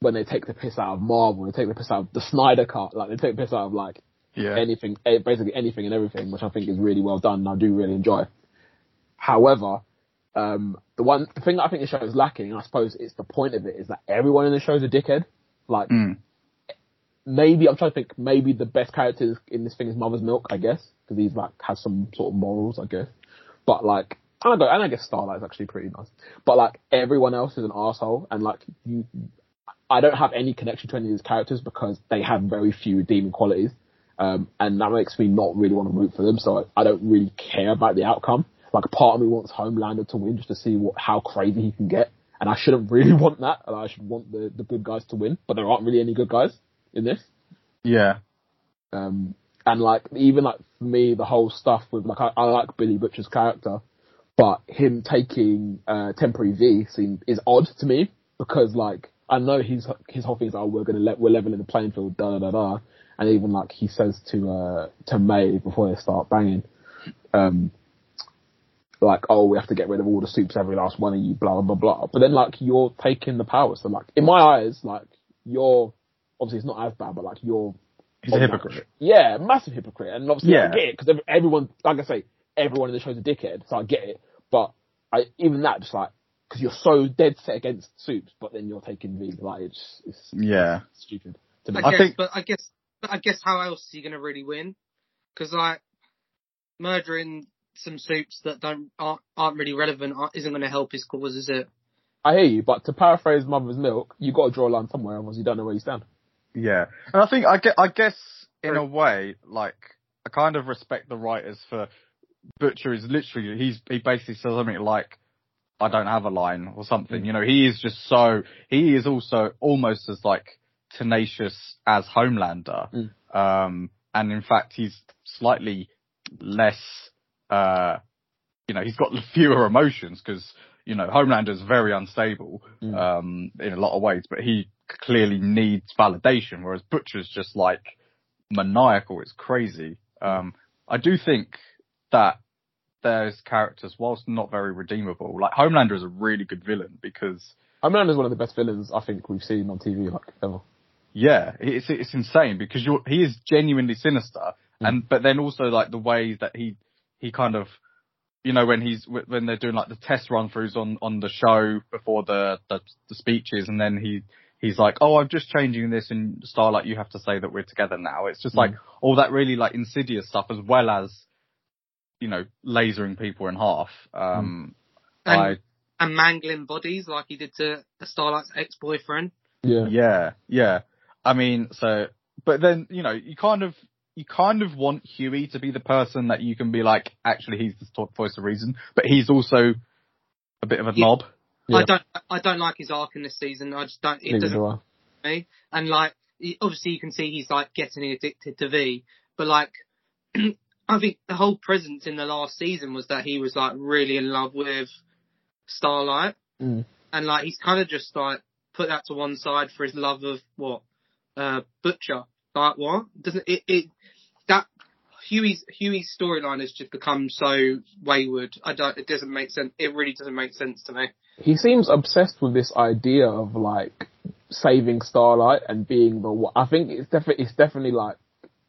when they take the piss out of Marvel, they take the piss out of the Snyder Cut, like they take the piss out of like Yeah. anything, eh, basically anything and everything, which I think is really well done and I do really enjoy. However, um, the one, the thing that I think the show is lacking, and I suppose it's the point of it, is that everyone in the show is a dickhead. Like, Mm. maybe, I'm trying to think, maybe the best character in this thing is Mother's Milk, I guess, because he's like, has some sort of morals, I guess. But like, and I go, and I guess Starlight's actually pretty nice. But like, everyone else is an asshole, and like, you, I don't have any connection to any of these characters because they have very few redeeming qualities. Um, and that makes me not really want to root for them, so I, I don't really care about the outcome. Like, part of me wants Homelander to win just to see what, how crazy he can get. And I shouldn't really want that, and I should want the, the good guys to win, but there aren't really any good guys in this. Yeah. Um, and like, even like, for me, the whole stuff with, like, I, I like Billy Butcher's character, but him taking, uh, temporary V seem, is odd to me, because like, I know his, his whole thing is, oh, we're gonna let, we're leveling the playing field, da da da da. And even like, he says to, uh, to May before they start banging, um, like, oh, we have to get rid of all the supes, every last one of you, blah, blah, blah, blah. But then, like, you're taking the power. So, like, in my eyes, like, you're, obviously it's not as bad, but like, you're He's a hypocrite. yeah, massive hypocrite. And obviously Yeah. I get it because everyone, like I say, everyone in the show's a dickhead, so I get it. But I even that just like because you're so dead set against supes, but then you're taking V, like it's it's Yeah. stupid to me. I, I guess, think- but I guess, but I guess how else are you going to really win? Because like murdering some supes that don't aren't, aren't really relevant aren't, isn't going to help his cause, is it? I hear you, but to paraphrase Mother's Milk, you got to draw a line somewhere, otherwise you don't know where you stand. Yeah. And I think I get I guess in a way, like I kind of respect the writers for Butcher is literally he's he basically says something like I don't have a line or something. You know, he is just so he is also almost as like tenacious as Homelander. Mm. Um, and in fact, he's slightly less, uh, you know, he's got fewer emotions because, you know, Homelander's very unstable, Mm. um, in a lot of ways, but he clearly needs validation, whereas Butcher's just like maniacal. It's crazy. Um, I do think that there's characters, whilst not very redeemable, like Homelander is a really good villain because Homelander's one of the best villains I think we've seen on TV like ever. Yeah, it's it's insane because you're he is genuinely sinister, and but then also like the way that he he kind of you know when he's when they're doing like the test run throughs on on the show before the, the the speeches, and then he he's like, oh, I'm just changing this, and Starlight, you have to say that we're together now. It's just like all that really like insidious stuff as well as you know lasering people in half. Um, And, I and mangling bodies like he did to Starlight's ex-boyfriend. Yeah. Yeah, yeah. I mean, so, but then, you know, you kind of, you kind of want Hughie to be the person that you can be like, actually he's the top voice of reason, but he's also a bit of a Yeah. knob. Yeah. I don't, I don't like his arc in this season. I just don't. It Neither doesn't do I. me. And like, obviously you can see he's like getting addicted to V, but like, I think the whole presence in the last season was that he was like really in love with Starlight, Mm. and like he's kind of just like put that to one side for his love of what, uh, Butcher. Like what? Doesn't it? it that Hughie's Hughie's storyline has just become so wayward. I don't. It doesn't make sense. It really doesn't make sense to me. He seems obsessed with this idea of like saving Starlight and being the. I think it's definitely it's definitely like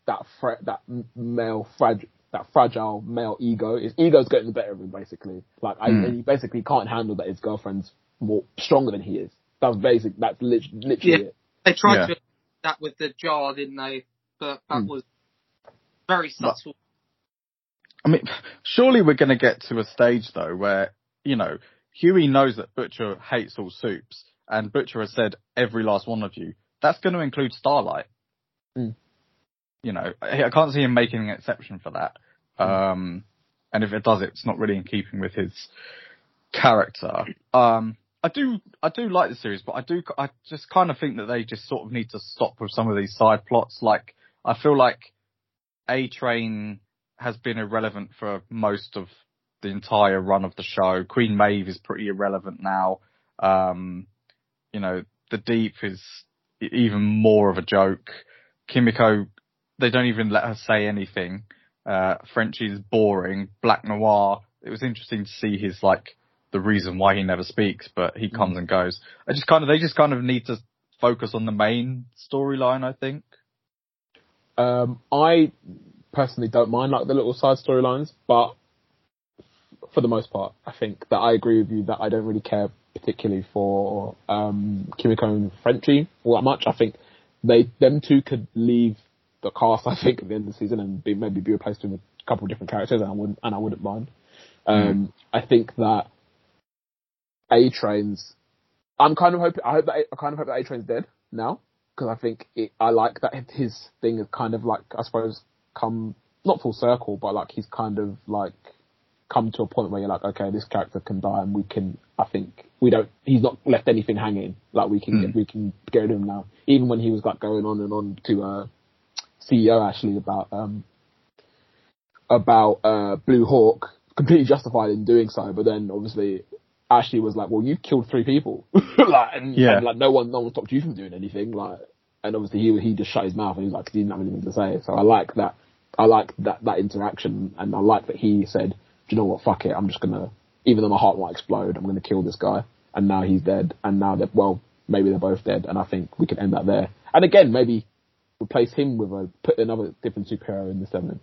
that fra- that male fragile that fragile male ego. His ego's getting the better of him basically. Like I, Mm. and he basically can't handle that his girlfriend's more stronger than he is. That's basic. That's lit- literally Yeah. it. They tried Yeah. to that with the jar, didn't they? But that Hmm. was very subtle. I mean, surely we're going to get to a stage though where, you know, Hughie knows that Butcher hates all supes and Butcher has said every last one of you. That's going to include Starlight. Mm. You know, I I can't see him making an exception for that. Um, and if it does, it's not really in keeping with his character. Um, I do, I do like the series, but I do, I just kind of think that they just sort of need to stop with some of these side plots. Like, I feel like A Train has been irrelevant for most of the entire run of the show. Queen Maeve is pretty irrelevant now. Um, you know, the Deep is even more of a joke. Kimiko, they don't even let her say anything. Uh, is boring. Black Noir, it was interesting to see his like, the reason why he never speaks, but he comes and goes. I just kind of, they just kind of need to focus on the main storyline, I think. Um, I personally don't mind like the little side storylines, but for the most part, I think that I agree with you that I don't really care particularly for um, Kimiko and Frenchie all that much. I think they them two could leave the cast. I think at the end of the season and be, maybe be replaced with a couple of different characters, and I wouldn't and I wouldn't mind. Um, I think that A Train's. I'm kind of hoping. I hope that I kind of hope that A Train's dead now because I think it, I like that his thing is kind of like I suppose come not full circle, but like he's kind of like come to a point where you're like, okay, this character can die, and we can. I think we don't. He's not left anything hanging. Like we can Mm. we can get rid of him now. Even when he was like going on and on to uh, CEO Ashley about um about uh Blue Hawk, completely justified in doing so, but then obviously. Ashley was like, "Well, you killed three people, like, and, Yeah. and like no one, no one stopped you from doing anything." Like, and obviously he he just shut his mouth and he was like, he didn't have anything to say. So I like that. I like that that interaction, and I like that he said, "Do you know what? Fuck it. I'm just gonna, even though my heart might explode, I'm gonna kill this guy." And now he's dead, and now that well, maybe they're both dead, and I think we can end that there. And again, maybe replace him with a put another different superhero in the seven,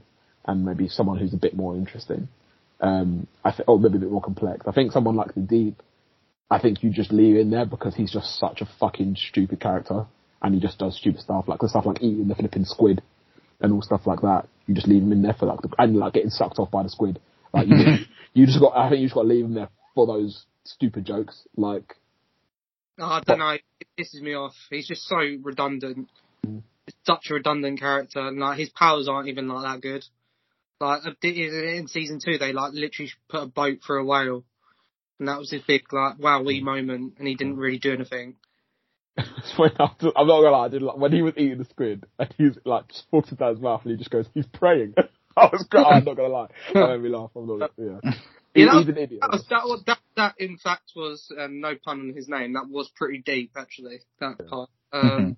and maybe someone who's a bit more interesting. Um, I think, or maybe a bit more complex. I think someone like the Deep, I think you just leave in there because he's just such a fucking stupid character, and he just does stupid stuff like the stuff like eating the flipping squid and all stuff like that. You just leave him in there for like the, and like getting sucked off by the squid. Like you, just, you just got, I think you just got to leave him there for those stupid jokes. Like Oh, I don't know. It pisses me off. He's just so redundant. Mm. Such a redundant character, and like his powers aren't even like that good. Like uh, in season two, they like literally put a boat through a whale, and that was his big like wow Mm. moment, and he didn't really do anything. when I was, I'm not gonna lie, I did like when he was eating the squid and he's like just it down his mouth and he just goes, he's praying. I was I'm not gonna lie. That made me laugh. I'm not yeah. You He- know, he's an idiot. That, was, that, was, that, that in fact was, um, no pun on his name, that was pretty deep actually, that part. Um, Mhm.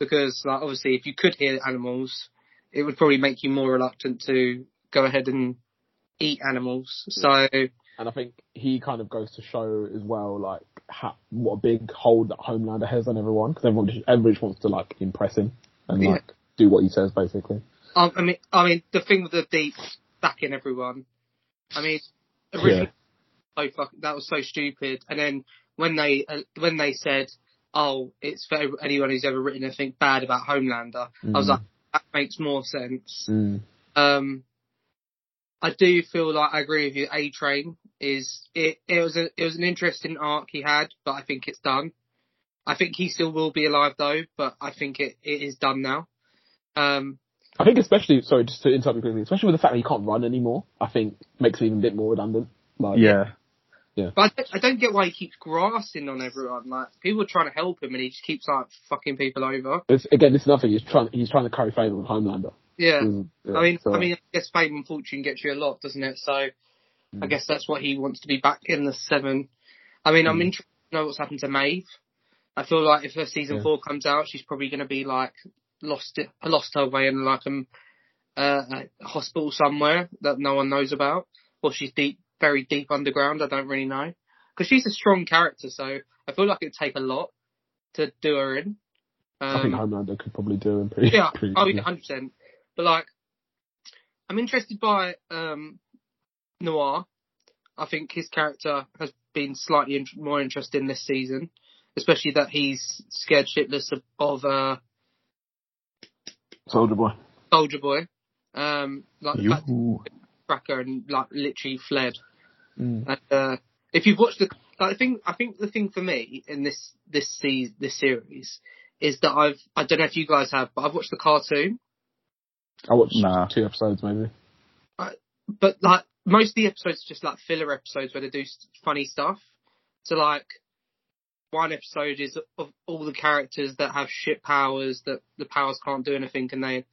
because like obviously if you could hear animals, it would probably make you more reluctant to go ahead and eat animals. So, And I think he kind of goes to show as well, like, how, what a big hold that Homelander has on everyone, because everyone just, everyone just wants to, like, impress him and, Yeah. like, do what he says, basically. um, I mean, I mean, the thing with the deep backing everyone, I mean, originally, so fuck, that was so stupid. And then when they, uh, when they said, oh, it's for anyone who's ever written anything bad about Homelander, I was Mm. like, that makes more sense. Mm. Um, I do feel like I agree with you. A Train is it. It was a it was an interesting arc he had, but I think it's done. I think he still will be alive though, but I think it, it is done now. Um, I think especially, sorry, just to interrupt you quickly, especially with the fact that he can't run anymore, I think makes it even a bit more redundant. Like, Yeah. But I don't, I don't get why he keeps grassing on everyone. Like people are trying to help him, and he just keeps like fucking people over. It's, again, this is nothing. He's trying, he's trying to curry favour with Homelander. Yeah. Mm, yeah, I mean, so- I mean, I guess fame and fortune gets you a lot, doesn't it? So, I Mm. guess that's what he wants to be back in the seven. I mean, I'm Mm. interested to know what's happened to Maeve. I feel like if her season Yeah. four comes out, she's probably going to be like lost it, lost her way in like um, uh, a hospital somewhere that no one knows about, or she's deep, very deep underground. I don't really know because she's a strong character, so I feel like it'd take a lot to do her in. I think Um, Homelander could probably do him pretty. yeah, pretty oh yeah, hundred percent. But like, I'm interested by um, Noir. I think his character has been slightly in- more interesting this season, especially that he's scared shitless of, of uh, Soldier Boy. Soldier Boy. Um, like You. Cracker and like literally fled. Mm. And, uh, if you've watched the, like, I think I think the thing for me in this this se- this series is that I've I don't know if you guys have, but I've watched the cartoon. I watched Nah. two episodes maybe. but like most of the episodes are just like filler episodes where they do funny stuff. So like one episode is of all the characters that have shit powers that the powers can't do anything, and they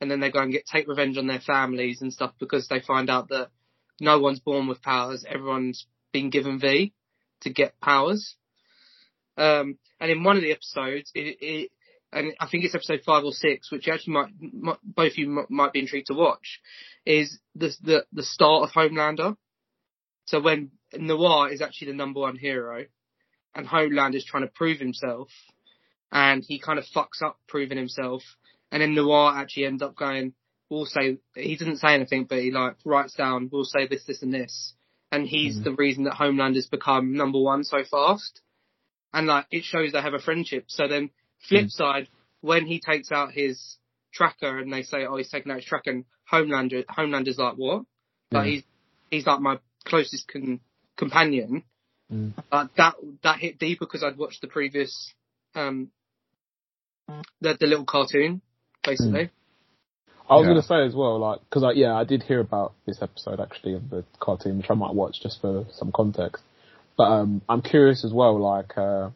and then they go and get take revenge on their families and stuff because they find out that no one's born with powers, everyone's been given V to get powers. Um, and in one of the episodes, it, it and I think it's episode five or six, which actually might, might both of you m- might be intrigued to watch is the the the start of Homelander. So when Noir is actually the number one hero, and Homelander is trying to prove himself, and he kind of fucks up proving himself, and then Noir actually ends up going, "We'll say he doesn't say anything, but he like writes down, we'll say this, this, and this," and he's the reason that Homelander's become number one so fast, and like it shows they have a friendship. So then, flip side, when he takes out his tracker and they say, "Oh, he's taking out his tracker," and Homelander, Homelander's like, "What?" Like he's he's like my closest con- companion. Mm. Uh, that that hit deep because I'd watched the previous, um, the the little cartoon, basically. I was Yeah. gonna say as well, like, because I, yeah, I did hear about this episode actually of the cartoon, which I might watch just for some context. But um, I'm curious as well, like, uh,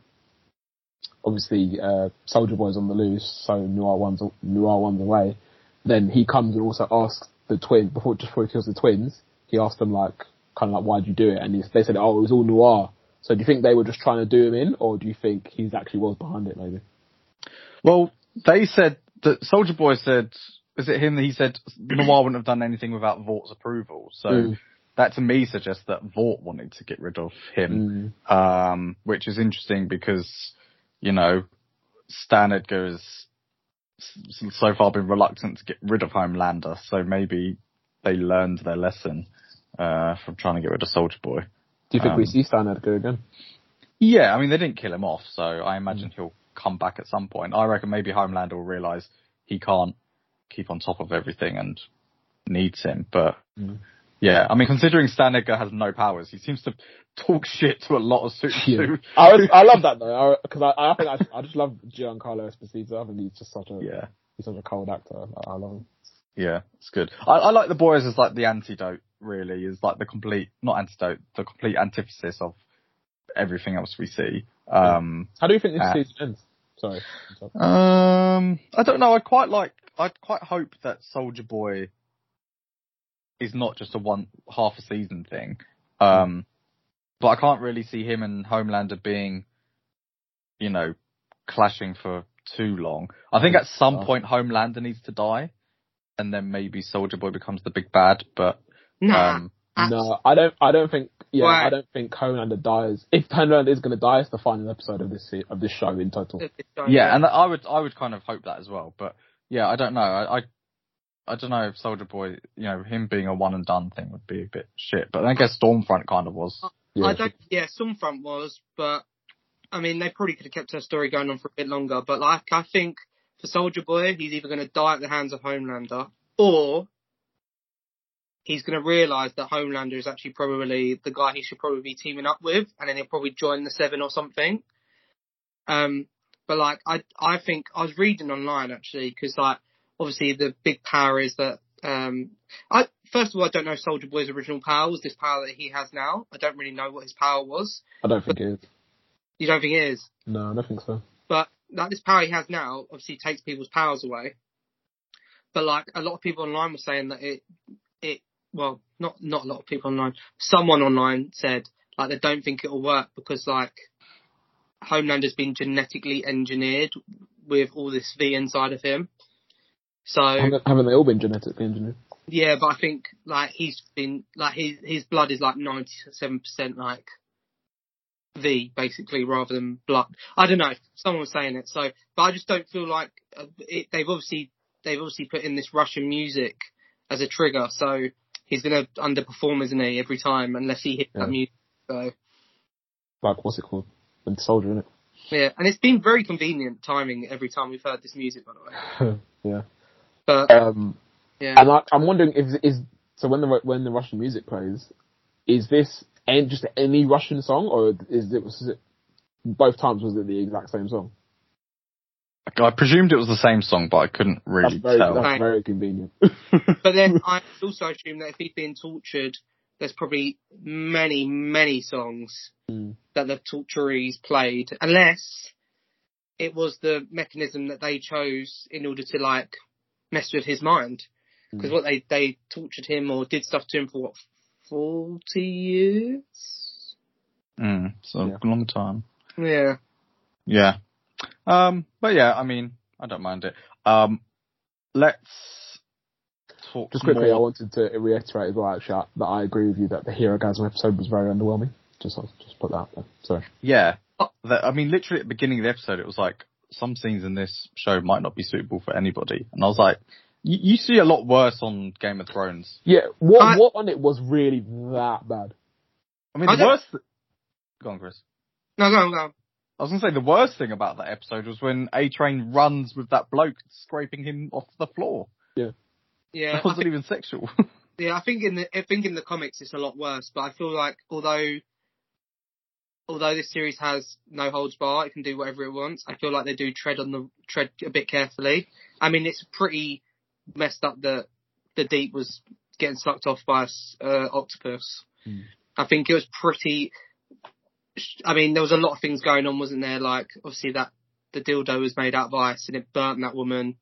obviously, uh, Soldier Boy's on the loose, so Noir one's Noir one's away. Then he comes and also asks the twin before just before he kills the twins. He asked them like, kind of like, why'd you do it? And he, they said, oh, it was all Noir. So do you think they were just trying to do him in, or do you think he's actually was behind it? Maybe. Well, they said that Soldier Boy said, is it him that he said Noir wouldn't have done anything without Vought's approval? So Mm. that to me suggests that Vought wanted to get rid of him, um, which is interesting because, you know, Stan Edgar has so far been reluctant to get rid of Homelander, so maybe they learned their lesson uh, from trying to get rid of Soldier Boy. Do you think we Um, see Stan Edgar again? Yeah, I mean they didn't kill him off, so I imagine he'll come back at some point. I reckon maybe Homelander will realise he can't keep on top of everything and needs him. But Mm. yeah, I mean considering Stan Edgar has no powers, he seems to talk shit to a lot of suits. Yeah. I, was, I love that though, because I, I, think I, I just love Giancarlo Esposito. I think he's just such a yeah, he's such a cold actor. I, I love him. yeah, it's good. I, I like the boys as like the antidote. Really, is like the complete not antidote, the complete antithesis of everything else we see. Um, How do you think this Uh, season ends? Sorry. um, I don't know. I quite like. I quite hope that Soldier Boy is not just a one half a season thing. Um, but I can't really see him and Homelander being, you know, clashing for too long. I think at some Oh. point Homelander needs to die, and then maybe Soldier Boy becomes the big bad. But Nah. um, No, I don't. I don't think. Yeah, Why? I don't think Homelander dies. If Homelander is going to die, it's the final episode of this of this show in total. yeah, and I would I would kind of hope that as well. But yeah, I don't know. I I, I don't know if Soldier Boy, you know, him being a one and done thing would be a bit shit. But I guess Stormfront kind of was. Yeah, I don't. Yeah, Stormfront was, but I mean, they probably could have kept her story going on for a bit longer. But like, I think for Soldier Boy, he's either going to die at the hands of Homelander, or he's going to realise that Homelander is actually probably the guy he should probably be teaming up with, and then he'll probably join the Seven or something. Um, but like, I I think I was reading online actually because like, obviously the big power is that um, I first of all I don't know Soldier Boy's original power was this power that he has now. I don't really know what his power was. I don't think it is. You don't think it is? No, I don't think so. But like this power he has now obviously takes people's powers away. But like a lot of people online were saying that it it well not not a lot of people online. Someone online said like they don't think it'll work because like Homelander's been genetically engineered with all this V inside of him. So Haven't, they all been genetically engineered? yeah, but I think like he's been like his his blood is like ninety seven percent like V basically rather than blood. I don't know. Someone was saying it. So, but I just don't feel like uh, it, they've obviously they've obviously put in this Russian music as a trigger. So he's gonna underperform, isn't he, every time unless he hits Yeah. that music. So Like what's it called? The Soldier, in it. yeah, and it's been very convenient timing every time we've heard this music, by the way. yeah. But Um, yeah, and I, I'm wondering if is so when the when the Russian music plays, is this and just any Russian song or is it was it both times was it the exact same song? I presumed it was the same song, but I couldn't really That's very tell. that's Right. very convenient. But then I also assume that if he's being tortured, there's probably many, many songs Mm. that the torturees played, unless it was the mechanism that they chose in order to like mess with his mind. Because Mm. what they they tortured him or did stuff to him for what forty years? Mm, so Yeah. a long time. Yeah. Yeah. Um, but yeah, I mean, I don't mind it. Um, let's talk Just quickly, I wanted to reiterate as well, actually, that I agree with you that the Herogasm episode was very underwhelming. Just just put that out there. Sorry. Yeah. Uh, the- I mean, literally at the beginning of the episode, it was like, some scenes in this show might not be suitable for anybody. And I was like, you, you see a lot worse on Game of Thrones. Yeah, what I- what on it was really that bad? I mean, the don't- worst. Go on, Chris. No, go on, go on. I was gonna say the worst thing about that episode was when A Train runs with that bloke scraping him off the floor. Yeah. That I wasn't even sexual. Yeah, I think in the I think in the comics it's a lot worse, but I feel like although although this series has no holds bar, it can do whatever it wants. I feel like they do tread on the tread a bit carefully. I mean, it's pretty messed up that the deep was getting sucked off by a uh, octopus. Hmm. I think it was pretty. I mean, there was a lot of things going on, wasn't there? Like obviously that the dildo was made out of ice and it burnt that woman.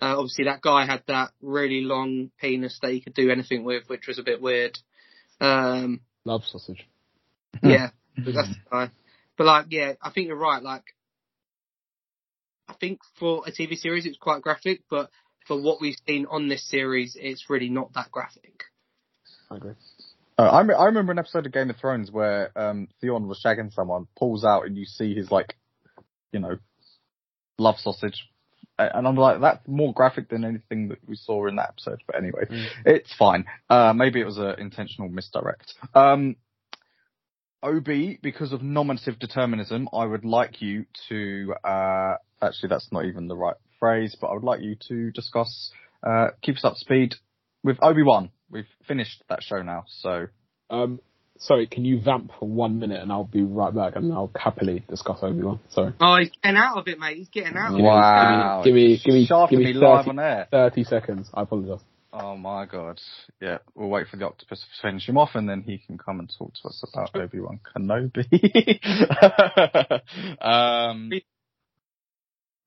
Uh, obviously, that guy had that really long penis that he could do anything with, which was a bit weird. Um, Love sausage. yeah, that's the guy. But like, yeah, I think you're right. Like, I think for a TV series, it's quite graphic, but for what we've seen on this series, it's really not that graphic. I agree. Uh, I, rem- I remember an episode of Game of Thrones where um, Theon was shagging someone, pulls out, and you see his like, you know, love sausage, A- and I'm like, that's more graphic than anything that we saw in that episode. But anyway, Mm. it's fine. Uh, maybe it was an intentional misdirect. Um, Ob, because of nominative determinism, I would like you to. Uh, actually, that's not even the right phrase, but I would like you to discuss. Uh, keep us up to speed with Obi Wan. We've finished that show now, so Um, sorry, can you vamp for one minute and I'll be right back and I'll happily discuss Obi Wan. Sorry. Oh, he's getting out of it, mate. He's getting out. Give of me- it. wow, give me- give me- give me me live 30 on air. 30 seconds. I apologize. Oh my god. Yeah, we'll wait for the octopus to finish him off and then he can come and talk to us about Obi-Wan Kenobi. um,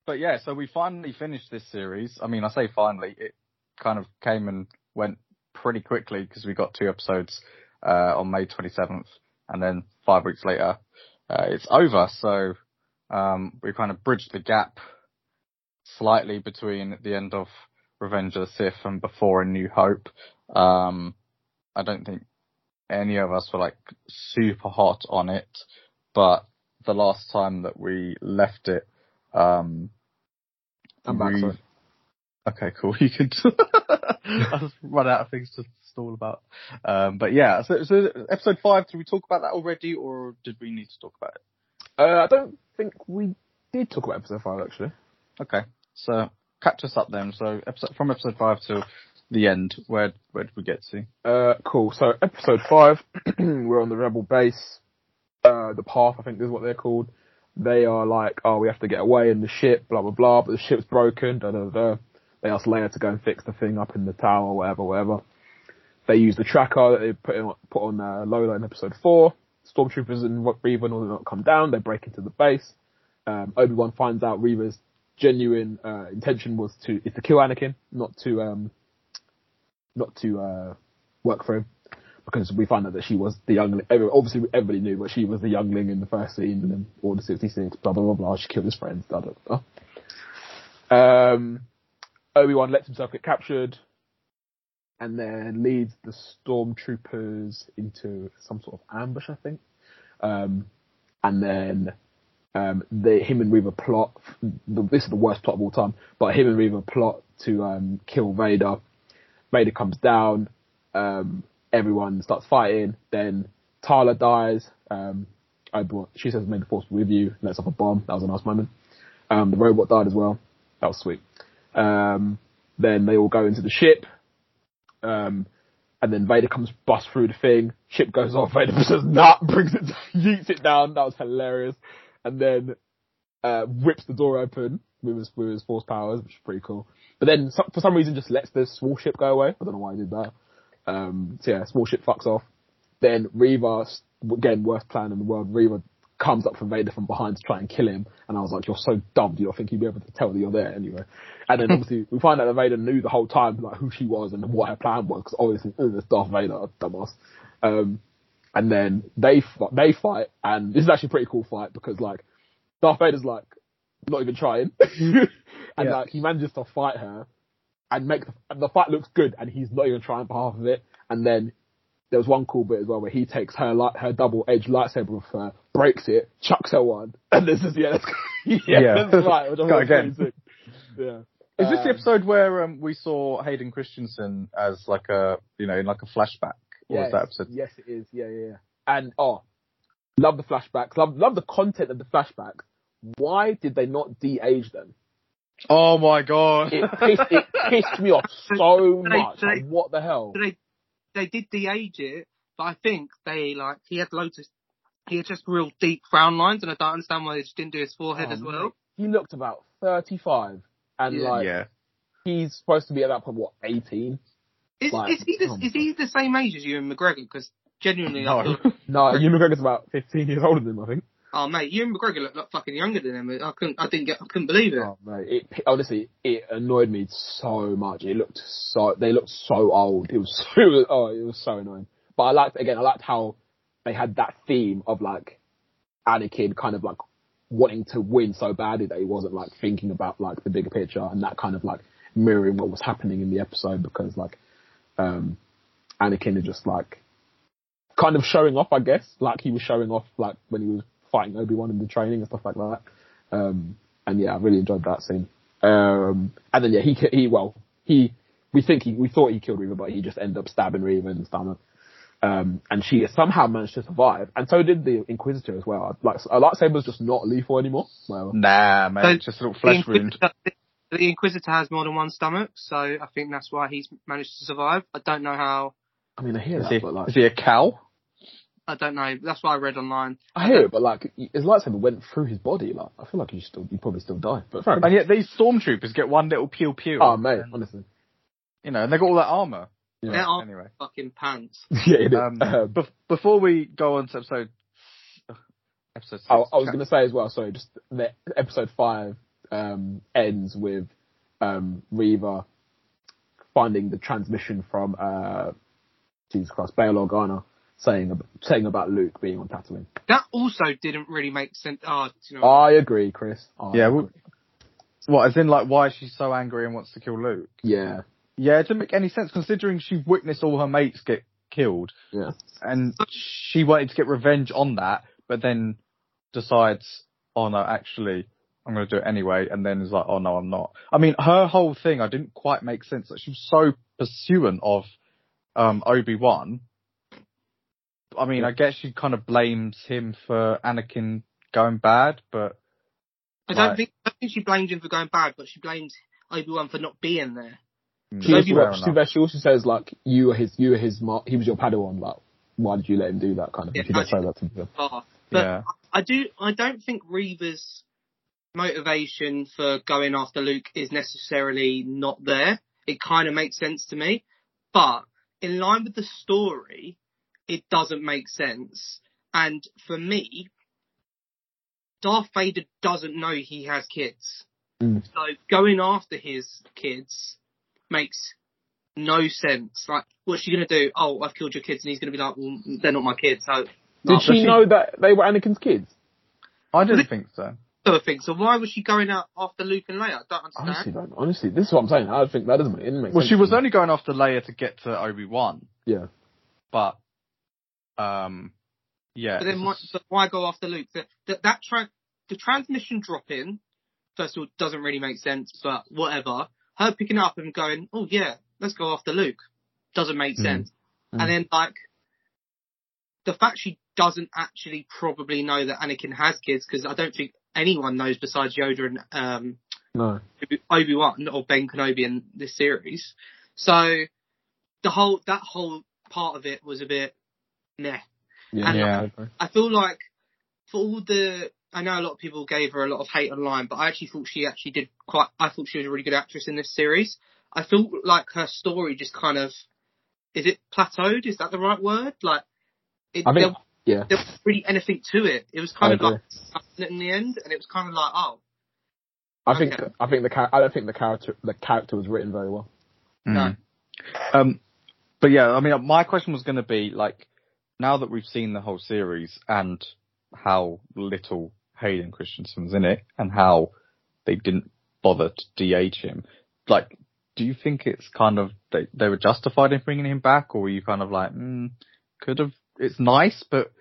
but yeah, so we finally finished this series. I mean, I say finally, it kind of came and went pretty quickly because we got two episodes, uh, on May 27th and then five weeks later, uh, it's over. So, um, we kind of bridged the gap slightly between the end of Revenge of the Sith and before A New Hope. Um, I don't think any of us were like super hot on it, but the last time that we left it, um, I'm back, sorry. Okay, cool. You can. I just run out of things to stall about. Um, but yeah, so, so episode five. Did we talk about that already, or did we need to talk about it? Uh, I don't think we did talk about episode five actually. Okay, so catch us up then. So episode from episode five to the end. Where where did we get to? Uh, cool. So episode five, we're on the rebel base. Uh, the path, I think is what they're called. They are like, oh, we have to get away in the ship, blah blah blah. But the ship's broken. Da da da. They ask Leia to go and fix the thing up in the tower, whatever, whatever. They use the tracker that they put in, put on uh, Lola in episode four. Stormtroopers and Reva do not come down. They break into the base. Um, Obi Wan finds out Reva's genuine uh, intention was to is to kill Anakin, not to um, not to uh, work for him because we find out that she was the youngling. Obviously, everybody knew, but she was the youngling in the first scene, and then Order sixty six, blah blah blah blah. She killed his friends, blah blah blah. Um, Obi Wan lets himself get captured, and then leads the stormtroopers into some sort of ambush, I think. Um, and then um, him and Reva plot. The, this is the worst plot of all time, but him and Reva plot to um, kill Vader. Vader comes down. Um, everyone starts fighting. Then Tala dies. Um, Obi-Wan, she says, "May the force be with you." Lets off a bomb. That was a nice moment. Um, the robot died as well. That was sweet. Um, then they all go into the ship. Um, and then Vader comes bust through the thing. Ship goes off. Vader says, "Nah," brings it, yeets it down. That was hilarious. And then uh, rips the door open with his with his force powers, which is pretty cool. But then for some reason just lets the small ship go away. I don't know why he did that. Um, so yeah, small ship fucks off. Then Reva, again, worst plan in the world. Reva comes up from Vader from behind to try and kill him, and I was like, "You're so dumb. Do you not think he'd be able to tell that you're there anyway?" And then obviously we find out that Vader knew the whole time like who she was and what her plan was, because obviously oh, it's Darth Vader, dumbass. Um, and then they they fight, and this is actually a pretty cool fight because like Darth Vader's like not even trying, and Yeah. like he manages to fight her and make the, and the fight looks good, and he's not even trying for half of it. And then there was one cool bit as well where he takes her light, her double edged lightsaber with her, breaks it, chucks her one, and this is yeah, that's, yeah, Yeah. that's right. Which I Go again. Yeah. Is this the Um, episode where um, we saw Hayden Christensen as like a you know in like a flashback? Or Yes, was that episode? yes, it is. Yeah, yeah, yeah. And oh, love the flashbacks. Love love the content of the flashbacks. Why did they not de-age them? Oh my god! It pissed, it pissed me off so much. they- Like, what the hell? So they they did de-age it, but I think they like he had loads of he had just real deep frown lines, and I don't understand why they just didn't do his forehead Oh, as well. mate. He looked about thirty-five, and Yeah. like yeah. he's supposed to be at that point what eighteen? Is, Like, is he the, oh is he the same age as you and McGregor? Because genuinely, I No. No, Ewan McGregor's about fifteen years older than him, I think. Oh mate, Ewan McGregor look like fucking younger than him. I couldn't, I didn't get, I couldn't believe it. Oh mate, it, honestly, it annoyed me so much. It looked so, they looked so old. It was, was, oh, it was so annoying. But I liked, again, I liked how they had that theme of like Anakin kind of like wanting to win so badly that he wasn't like thinking about like the bigger picture and that kind of like mirroring what was happening in the episode because like, um, Anakin is just like kind of showing off, I guess. Like he was showing off like when he was fighting Obi-Wan in the training and stuff like that. Um, and yeah, I really enjoyed that scene. Um, and then yeah, he he well he we think he we thought he killed Reva, but he just ended up stabbing Reva in the stomach. Um, and she somehow managed to survive, and so did the Inquisitor as well. Like a lightsaber's just not lethal anymore. Well, Nah, man, So, just a little The flesh wound. The Inquisitor has more than one stomach, so I think that's why he's managed to survive. I don't know how. I mean I hear Is that, he, but like is he a cow? I don't know. That's what I read online. I hear it, but like his lightsaber went through his body. Like I feel like he still he probably still died. But. And yet these stormtroopers get one little pew pew. Oh mate, honestly. You know, and they got all that armor. Yeah. There are Anyway, fucking pants. yeah, it is. um, Um, bef- before we go on to episode episode six, I, I was going to say as well. Sorry, just the episode five um, ends with um, Reva finding the transmission from uh, Jesus Christ, Bail Organa saying saying about Luke being on Tatooine. That also didn't really make sense. Oh, you know, I agree, Chris. I Yeah, agree. well- what as in like why she's so angry and wants to kill Luke. yeah, Yeah, it didn't make any sense considering she witnessed all her mates get killed yeah. and she wanted to get revenge on that, but then decides, oh no, actually, I'm going to do it anyway, and then is like, oh no, I'm not. I mean, her whole thing, I didn't quite make sense. That she was so pursuant of um, Obi Wan. I mean, I guess she kind of blames him for Anakin going bad, but I don't Right. think I think she blamed him for going bad, but she blames Obi Wan for not being there. mm, She, Maybe she, fair she, also says like you were his you were his mar- he was your Padawan. Like, why did you let him do that kind of thing? Yeah, she does I- say that to them. Oh, but yeah, I do. I don't think Reva's motivation for going after Luke is necessarily not there. It kind of makes sense to me, but in line with the story, it doesn't make sense. And for me, Darth Vader doesn't know he has kids. Mm. So going after his kids makes no sense. Like, what's she gonna do? Oh, I've killed your kids, and he's gonna be like, well, they're not my kids. So, Did she she- know that they were Anakin's kids? I didn't think so. sort of thing. So why was she going out after Luke and Leia? I don't understand. Honestly, don't. Honestly, this is what I'm saying. I think that doesn't make, it make Well, sense she was only going after Leia to get to Obi Wan, yeah. but um, yeah. But then why, but why go after Luke? That that, that tra- the transmission drop in, first of all, doesn't really make sense. But whatever. Her picking up and going, oh yeah, let's go after Luke, doesn't make Mm. sense. Mm. And then like the fact she doesn't actually probably know that Anakin has kids because I don't think anyone knows besides Yoda and um, No. Obi Wan or Ben Kenobi in this series. So the whole that whole part of it was a bit meh. Yeah. And- Yeah. I agree. I feel like for all the I know a lot of people gave her a lot of hate online, but I actually thought she actually did quite. I thought she was a really good actress in this series. I feel like her story just kind of is it plateaued? Is that the right word? Like it, I think. there, Yeah. there wasn't really anything to it. It was kind I of agree. like in the end, and it was kind of like oh I think. Okay. I think the. char- I don't think the character. The character was written very well. No. Um, but yeah, I mean, my question was going to be like, now that we've seen the whole series and how little Hayden Christensen's in it and how they didn't bother to DH him, like, do you think it's kind of they they were justified in bringing him back, or were you kind of like, mm, could have? It's nice, but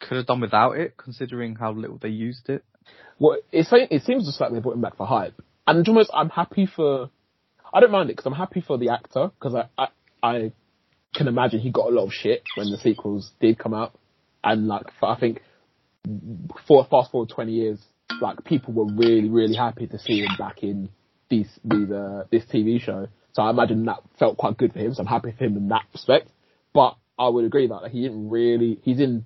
could have done without it, considering how little they used it. Well, it's it seems just like they brought him back for hype, and almost I'm happy for. I don't mind it because I'm happy for the actor because I, I I can imagine he got a lot of shit when the sequels did come out, and like I think for fast forward 20 years, like people were really really happy to see him back in these these uh, this TV show. So I imagine that felt quite good for him. So I'm happy for him in that respect. But I would agree that like, he didn't really. He's in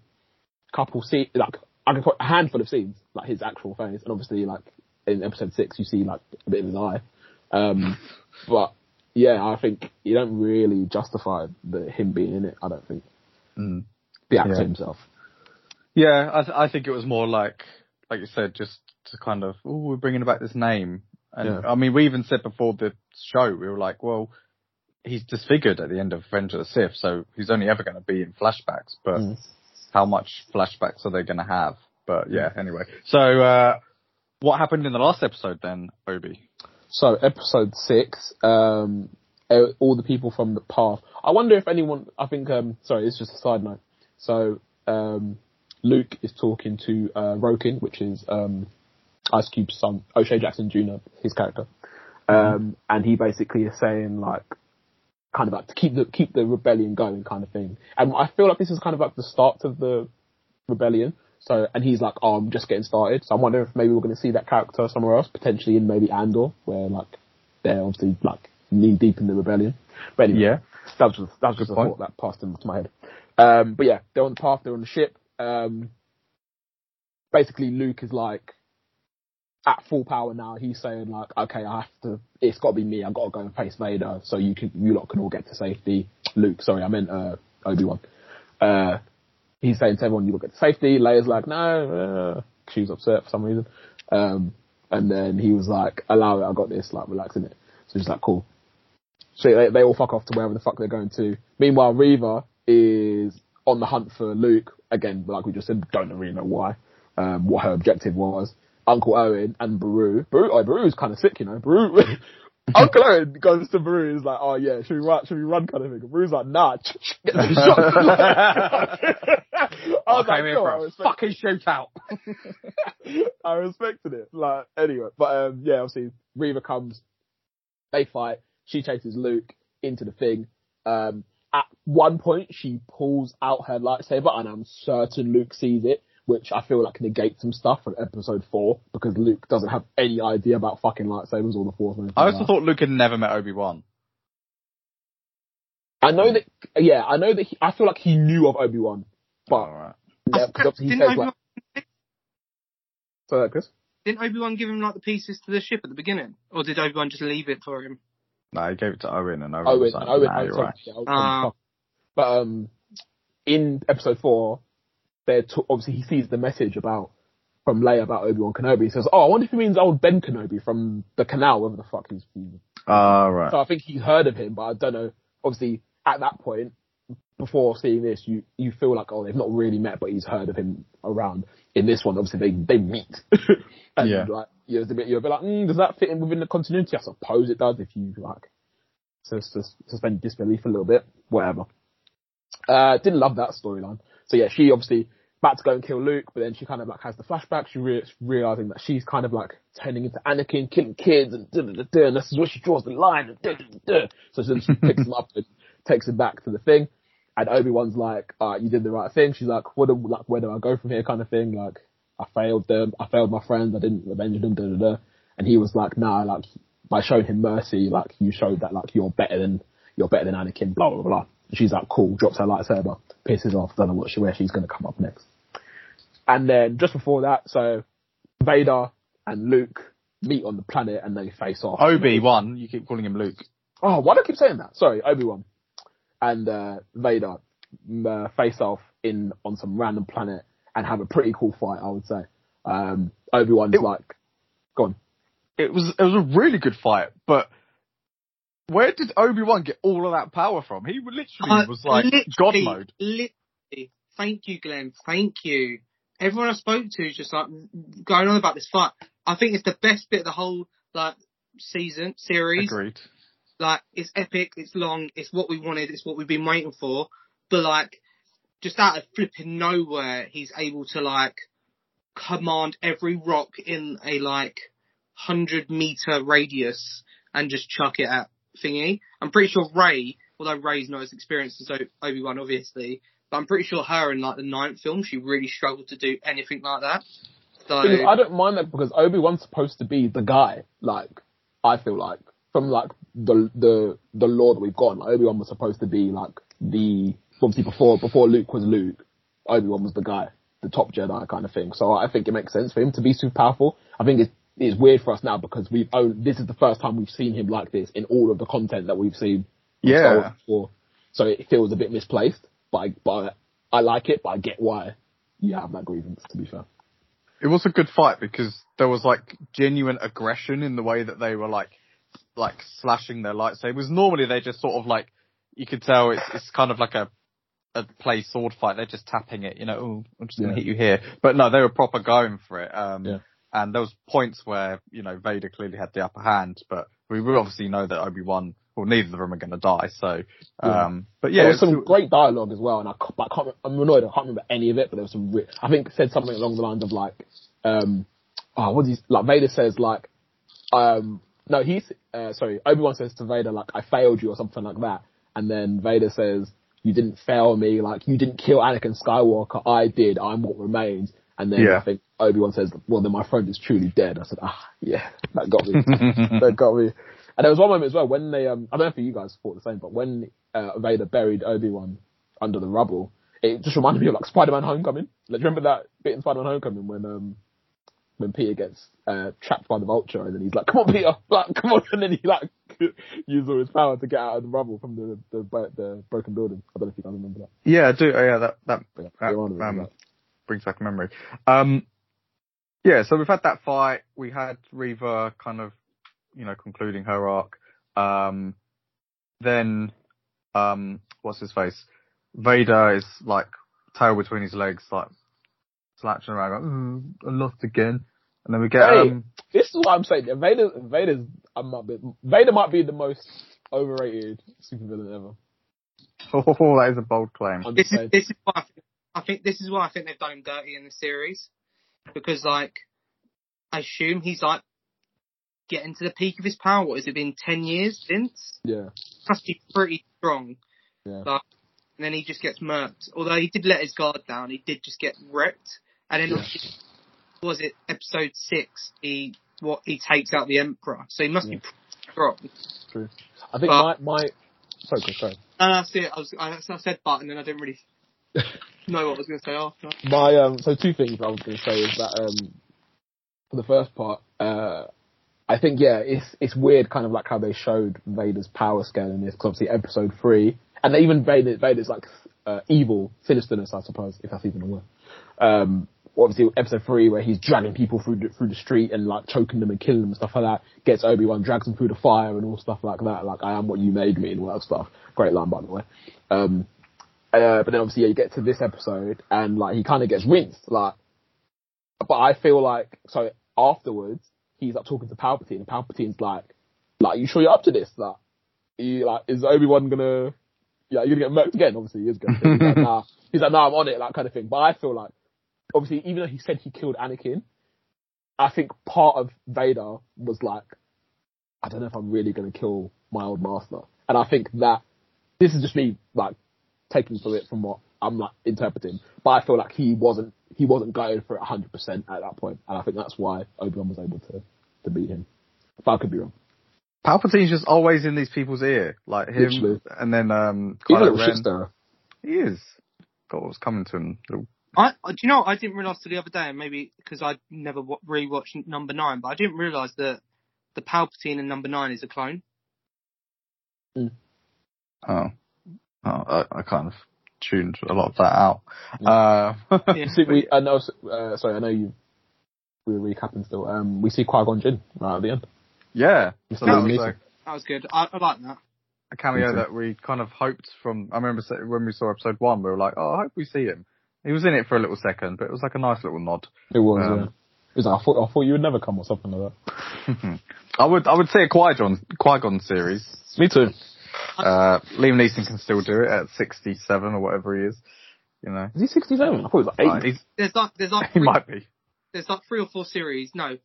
a couple scenes like I can put a handful of scenes like his actual face, and obviously like in episode six you see like a bit of his eye. Um, but yeah, I think you don't really justify the him being in it. I don't think Mm. the actor Yeah. himself. Yeah, I, th- I think it was more like, like you said, just to kind of, oh, we're bringing back this name. And Yeah. I mean, we even said before the show, we were like, well, he's disfigured at the end of Revenge of the Sith, so he's only ever going to be in flashbacks. But Mm. how much flashbacks are they going to have? But yeah, anyway. So, uh, what happened in the last episode then, Obi? So episode six, um, uh, all the people from the path. I wonder if anyone. I think. Um, sorry, it's just a side note. So um, Luke is talking to uh, Roken, which is um, Ice Cube's son, O'Shea Jackson Jr., his character, um, and he basically is saying like, kind of like to keep the keep the rebellion going, kind of thing. And I feel like this is kind of like the start of the rebellion. So, and he's like, oh, I'm just getting started. So I'm wondering if maybe we're going to see that character somewhere else, potentially in maybe Andor, where like they're obviously like knee deep in the rebellion. But anyway, Yeah. that was just, that was just a thought that passed into my head. Um, but yeah, they're on the path, they're on the ship. Um, basically, Luke is like, at full power now. He's saying like, okay, I have to. It's got to be me. I've got to go and face Vader, so you can, you lot can all get to safety. Luke, sorry, I meant uh, Obi Wan. Uh, he's saying to everyone, you get to safety. Leia's like, no. Uh, she was upset for some reason. Um, and then he was like, allow it. I got this. Like, relaxing it. So she's like, cool. So they, they all fuck off to wherever the fuck they're going to. Meanwhile, Reva is on the hunt for Luke again. Like we just said, don't really know why. Um, what her objective was. Uncle Owen and Beru. Beru, oh, Beru's kind of sick, you know. Beru, Uncle Owen goes to and is like, oh yeah, should we run, should we run kind of thing. Beru's like, nah, get the shot. I was like, "Cool, for I a respect fucking shootout. I respected it. Like anyway, but um, yeah, obviously Reva comes, they fight. She chases Luke into the thing. Um, at one point, she pulls out her lightsaber, and I'm certain Luke sees it, which I feel like negates some stuff from Episode Four because Luke doesn't have any idea about fucking lightsabers or the Force. or I also that. thought Luke had never met Obi Wan. I know that. Yeah, I know that. He, I feel like he knew of Obi Wan, but Alright. yeah, because he says like. So, Chris. didn't Obi-Wan give him like the pieces to the ship at the beginning, or did Obi-Wan just leave it for him? No, he gave it to Owen, and Owen, Owen, was like, Owen, nah, Owen, you're sorry, right. yeah, Owen- Ah. but um, in episode four, they're t- obviously he sees the message about from Leia about Obi Wan Kenobi. He says, "Oh, I wonder if he means old Ben Kenobi from the canal, whatever the fuck he's." he's Ah, right. so I think he's heard of him, but I don't know. Obviously, at that point, before seeing this, you you feel like, oh, they've not really met, but he's heard of him around. In this one, obviously, they they meet, and Yeah. like you're a bit you're a bit like, mm, does that fit in within the continuity? I suppose it does if you like sus- suspend disbelief a little bit, whatever. Uh, didn't love that storyline. So yeah, she obviously about to go and kill Luke, but then she kind of like has the flashback. She re- realizing that she's kind of like turning into Anakin, killing kids, and da da da da, and this is where she draws the line. And da, da, da, da. So then she picks him up and takes him back to the thing. And Obi Wan's like, uh, "You did the right thing." She's like, "What? Do, like, where do I go from here?" Kind of thing. Like, I failed them. I failed my friends. I didn't avenge them. Da da da. And he was like, "Nah, like by showing him mercy, like you showed that like you're better than you're better than Anakin." Blah blah blah. She's like, "Cool." Drops her lightsaber, pisses off. Don't know what she, where she's gonna come up next. And then just before that, so Vader and Luke meet on the planet and they face off. Obi Wan, you keep calling him Luke. Oh, why do I keep saying that? Sorry, Obi Wan and uh, Vader uh, face off in on some random planet and have a pretty cool fight. I would say. Um, Obi Wan's It- like, gone. It was it was a really good fight, but where did Obi Wan get all of that power from? He literally Uh, was like God mode. Literally. Thank you, Glenn. Thank you. Everyone I spoke to is just like going on about this fight. I think it's the best bit of the whole like season series. Agreed. Like it's epic, it's long, it's what we wanted, it's what we've been waiting for. But like, just out of flipping nowhere, he's able to like command every rock in a like hundred meter radius and just chuck it at thingy. I'm pretty sure Rey, although Rey's not as experienced as Obi Wan, obviously, but I'm pretty sure her in like the ninth film, she really struggled to do anything like that. So I don't mind that because Obi Wan's supposed to be the guy. Like, I feel like from like the the the lore that we've got, like, Obi Wan was supposed to be like the obviously before before Luke was Luke, Obi Wan was the guy, the top Jedi kind of thing. So I think it makes sense for him to be super powerful. I think it's it's weird for us now because we've oh, this is the first time we've seen him like this in all of the content that we've seen. from Star Wars Yeah. before. So it feels a bit misplaced, but I, but I like it, but I get why you have that grievance. To be fair. It was a good fight because there was like genuine aggression in the way that they were like like slashing their lightsabers. Normally they just sort of like you could tell it's it's kind of like a a play sword fight. They're just tapping it, you know. Oh, I'm just gonna Yeah. hit you here. But no, they were proper going for it. Um, Yeah. And there was points where you know Vader clearly had the upper hand, but we we obviously know that Obi Wan. Well, neither of them are going to die. So, Yeah. um, but yeah, there was some great dialogue as well, and I, but I can't. I'm annoyed. I can't remember any of it, but there was some. Re- I think said something along the lines of like, um, oh, what is like Vader says like, um, no, he's uh, sorry. Obi Wan says to Vader like, "I failed you" or something like that, and then Vader says, "You didn't fail me. Like you didn't kill Anakin Skywalker. I did. I'm what remains." And then Yeah. I think Obi Wan says, "Well, then my friend is truly dead." I said, "Ah, yeah, that got me." that got me. And there was one moment as well when they, um, I don't know if you guys thought the same, but when uh, Vader buried Obi Wan under the rubble, it just reminded me of like Spider-Man Homecoming. Like, do you remember that bit in Spider-Man Homecoming when um, when Peter gets uh, trapped by the vulture, and then he's like, "Come on, Peter! Like, come on!" And then he like uses all his power to get out of the rubble from the the, the, the broken building. I don't know if you guys remember that. Yeah, I do. Yeah, that that, yeah, that go on with um, that. Brings back a memory. Um, yeah, so we've had that fight. We had Reva kind of, you know, concluding her arc. Um, then, um, what's his face? Vader is like tail between his legs, like slouching around, like, "Mm, I lost again. And then we get, Hey. um, This is what I'm saying. yeah, Vader, Vader's, I might be, Vader might be the most overrated supervillain ever. oh, that is a bold claim. This is saying. this is why I think, I think this is why I think they've done him dirty in the series because like I assume he's like getting to the peak of his power. What has it been? Ten years since? Yeah, Must be pretty strong. yeah. Like, and then he just gets murked. Although he did let his guard down, he did just get wrecked. And then was it episode six? He what he takes out the emperor. So he must be Yeah. pretty strong. True. I think But- my, my, sorry, sorry. And that's it. I was I, I said but, and then I didn't really know what I was going to say after. My um, so two things I was going to say is that um, for the first part, uh, I think yeah, it's it's weird, kind of like how they showed Vader's power scale in this. Cause obviously, episode three, and they even Vader, Vader's like uh, evil, sinisterness, I suppose, if that's even a word. Um, obviously, episode three where he's dragging people through the, through the street and like choking them and killing them and stuff like that. Gets Obi Wan, drags them through the fire and all stuff like that. Like I am what you made me and all that stuff. Great line, by the way. Um, uh, but then obviously yeah, you get to this episode and like he kind of gets rinsed. Like, but I feel like so afterwards he's like talking to Palpatine and Palpatine's like, like you sure you're up to this? Like, you like is Obi Wan gonna? Yeah, you're gonna get murked again. Obviously, he is gonna. He's like, nah. He's like, nah, I'm on it, like kind of thing. But I feel like, obviously, even though he said he killed Anakin, I think part of Vader was like, I don't know if I'm really gonna kill my old master. And I think that this is just me like taking from it from what I'm like interpreting. But I feel like he wasn't he wasn't going for it 100 percent at that point, and I think that's why Obi Wan was able to to beat him. But I could be wrong. Palpatine's just always in these people's ear, like him, Literally. and then um, He's a little Ren. shit. He is. Got what's coming to him. Little- I, do you know. I didn't realise till the other day, and maybe because I never wa- rewatched number nine, but I didn't realise that the Palpatine in number nine is a clone. Oh, oh I, I kind of tuned a lot of that out. Uh, See, we, I know. Uh, sorry, I know you. We were recapping still. Um, we see Qui Gon Jinn right at the end. yeah, so that Liam was Neeson. That was good. I, I like that. a cameo that we kind of hoped from. I remember when we saw episode one, we were like, "Oh, I hope we see him." He was in it for a little second, but it was like a nice little nod. It was. Um, yeah. It was like, I thought I thought you would never come or something like that. I would, I would say a Qui Gon, Qui Gon series. Me too. Uh, Liam Neeson can still do it at 67 or whatever he is. You know, Is he 67? I thought he was like Uh, 80. he's, There's like there's like he three, might be. there's like three or four series. No,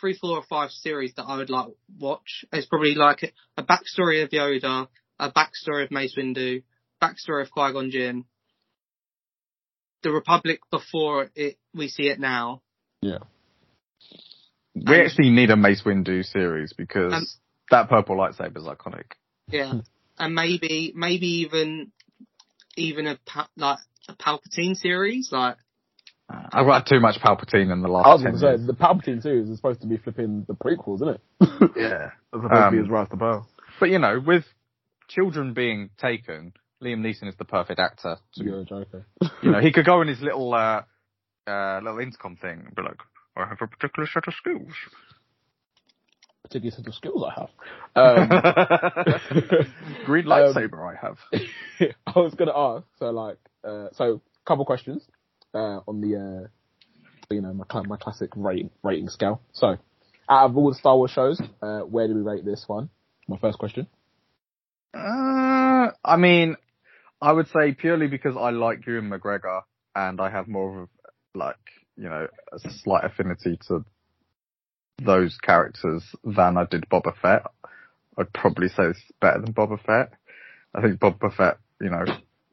three, four or five series that I would like watch. It's probably like a, a backstory of Yoda, a backstory of Mace Windu, backstory of Qui Gon Jinn, the Republic before it we see it now. Yeah. We And- actually need a Mace Windu series because Um, that purple lightsaber is iconic. Yeah, and maybe maybe even even a like a Palpatine series. Like Uh, I've got too much Palpatine in the last I was going to say, the Palpatine series is supposed to be flipping the prequels, isn't it? Yeah. That's supposed to be his rise to power. But you know, with children being taken, Liam Neeson is the perfect actor. To, You're a joker. you know, he could go in his little, uh, uh, little intercom thing and be like, I have a particular set of skills. Particular set of skills I have. Um, Green Um, lightsaber I have. I was going to ask, so like, uh, so couple questions uh, on the, uh, you know, my my classic rating rating scale. So, out of all the Star Wars shows, uh, where do we rate this one? My first question. Uh, I mean, I would say purely because I like Ewan McGregor and I have more of a, like, you know, a slight affinity to those characters than I did Boba Fett. I'd probably say it's better than Boba Fett. I think Boba Fett, you know,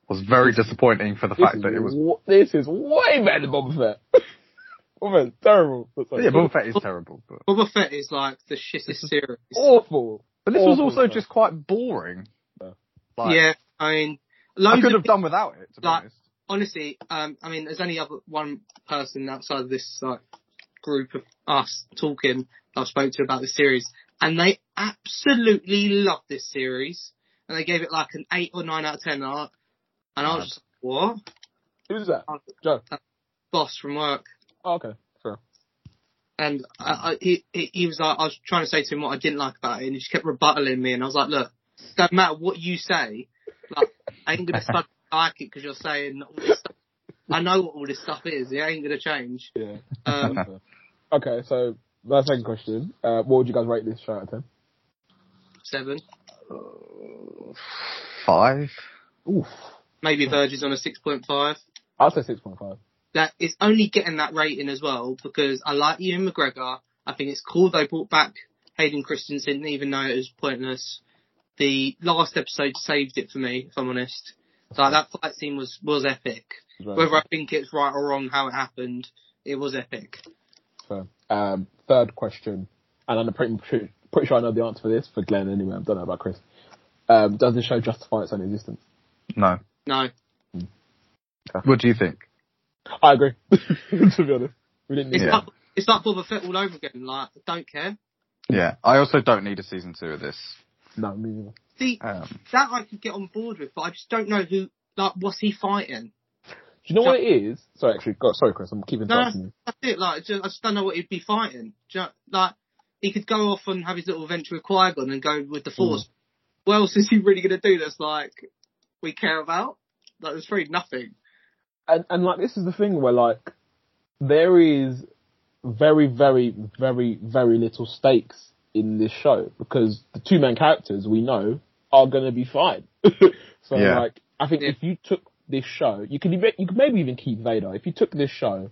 was very disappointing for the This fact that it was. wa- this is way better than Boba Fett. Boba Fett's terrible. But sorry. Yeah, Boba Fett is terrible, but Boba Fett is like the shittest series. awful. but this was also stuff. just quite boring. Yeah. Like, yeah, I mean, I loads could of have done without it. To be like- honest. honestly, um, I mean, there's only other one person outside of this like group of us talking. I spoke to about the series, and they absolutely loved this series, and they gave it like an eight or nine out of ten. And I, and I was just like, what? Who's that? Joe. Boss from work. Oh, okay. sure. And I, I, he, he he was like, I was trying to say to him what I didn't like about it, and he just kept rebuttaling me. And I was like, look, don't matter what you say, like I ain't gonna suddenly like it because you're saying all this stuff. I know what all this stuff is. It ain't gonna change. Yeah. Um, Okay, so my second question. Uh, what would you guys rate this show out of ten? seven, Five. Oof. maybe Verge's on a six point five. I'll say six point five. That it's only getting that rating as well because I like Ewan McGregor. I think it's cool they brought back Hayden Christensen, even though it was pointless. The last episode saved it for me, if I'm honest. Like that fight scene was was epic. Whether I think it's right or wrong how it happened, it was epic. Fair. Um, third question, and I'm pretty, pretty, pretty sure I know the answer for this for Glenn anyway. I don't know about Chris. Um, does the show justify its own existence? No. No, What do you think? I agree. to be honest, we didn't need it's Yeah. like it's like Boba Fett all over again. Like, don't care. Yeah. I also don't need a season two of this. No, me neither. See, Um, that I could get on board with, but I just don't know who. Like, what's he fighting? Do you know what it is? Sorry, actually, go, sorry, Chris. I'm keeping No, interrupting you. That's it. Like, just, I just don't know what he'd be fighting. Do you know- like, he could go off and have his little adventure with Qui Gon and go with the Force. Mm. What else is he really going to do? That's like we care about. Like, there's really nothing. and and like this is the thing where like there is very very very very little stakes in this show because the two main characters we know are going to be fine. so Yeah. like I think Yeah. if you took this show, you could you could maybe even keep Vader. If you took this show,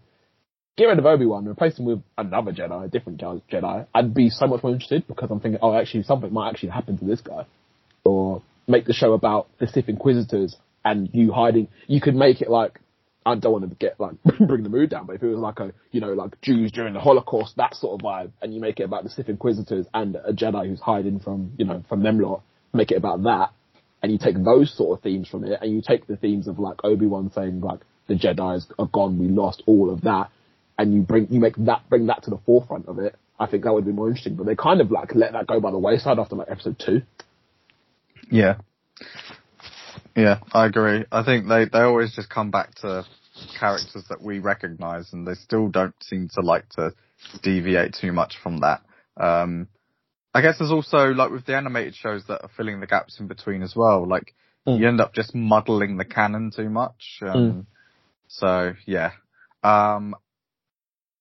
get rid of Obi Wan, replace him with another Jedi, a different Jedi, I'd be so much more interested because I'm thinking, oh, actually something might actually happen to this guy, or make the show about the Sith Inquisitors and you hiding. You could make it like I don't want to get like bring the mood down, but if it was like a you know like Jews during the Holocaust, that sort of vibe, and you make it about the Sith Inquisitors and a Jedi who's hiding from you know from them lot, make it about that, and you take those sort of themes from it, and you take the themes of like Obi Wan saying like the Jedi's are gone, we lost all of that, and you bring you make that bring that to the forefront of it. I think that would be more interesting, but they kind of like let that go by the wayside after like episode two. yeah. Yeah, I agree. I think they, they always just come back to characters that we recognise and they still don't seem to like to deviate too much from that. Um, I guess there's also, like with the animated shows that are filling the gaps in between as well, like Mm. you end up just muddling the canon too much. Um, So yeah. Um,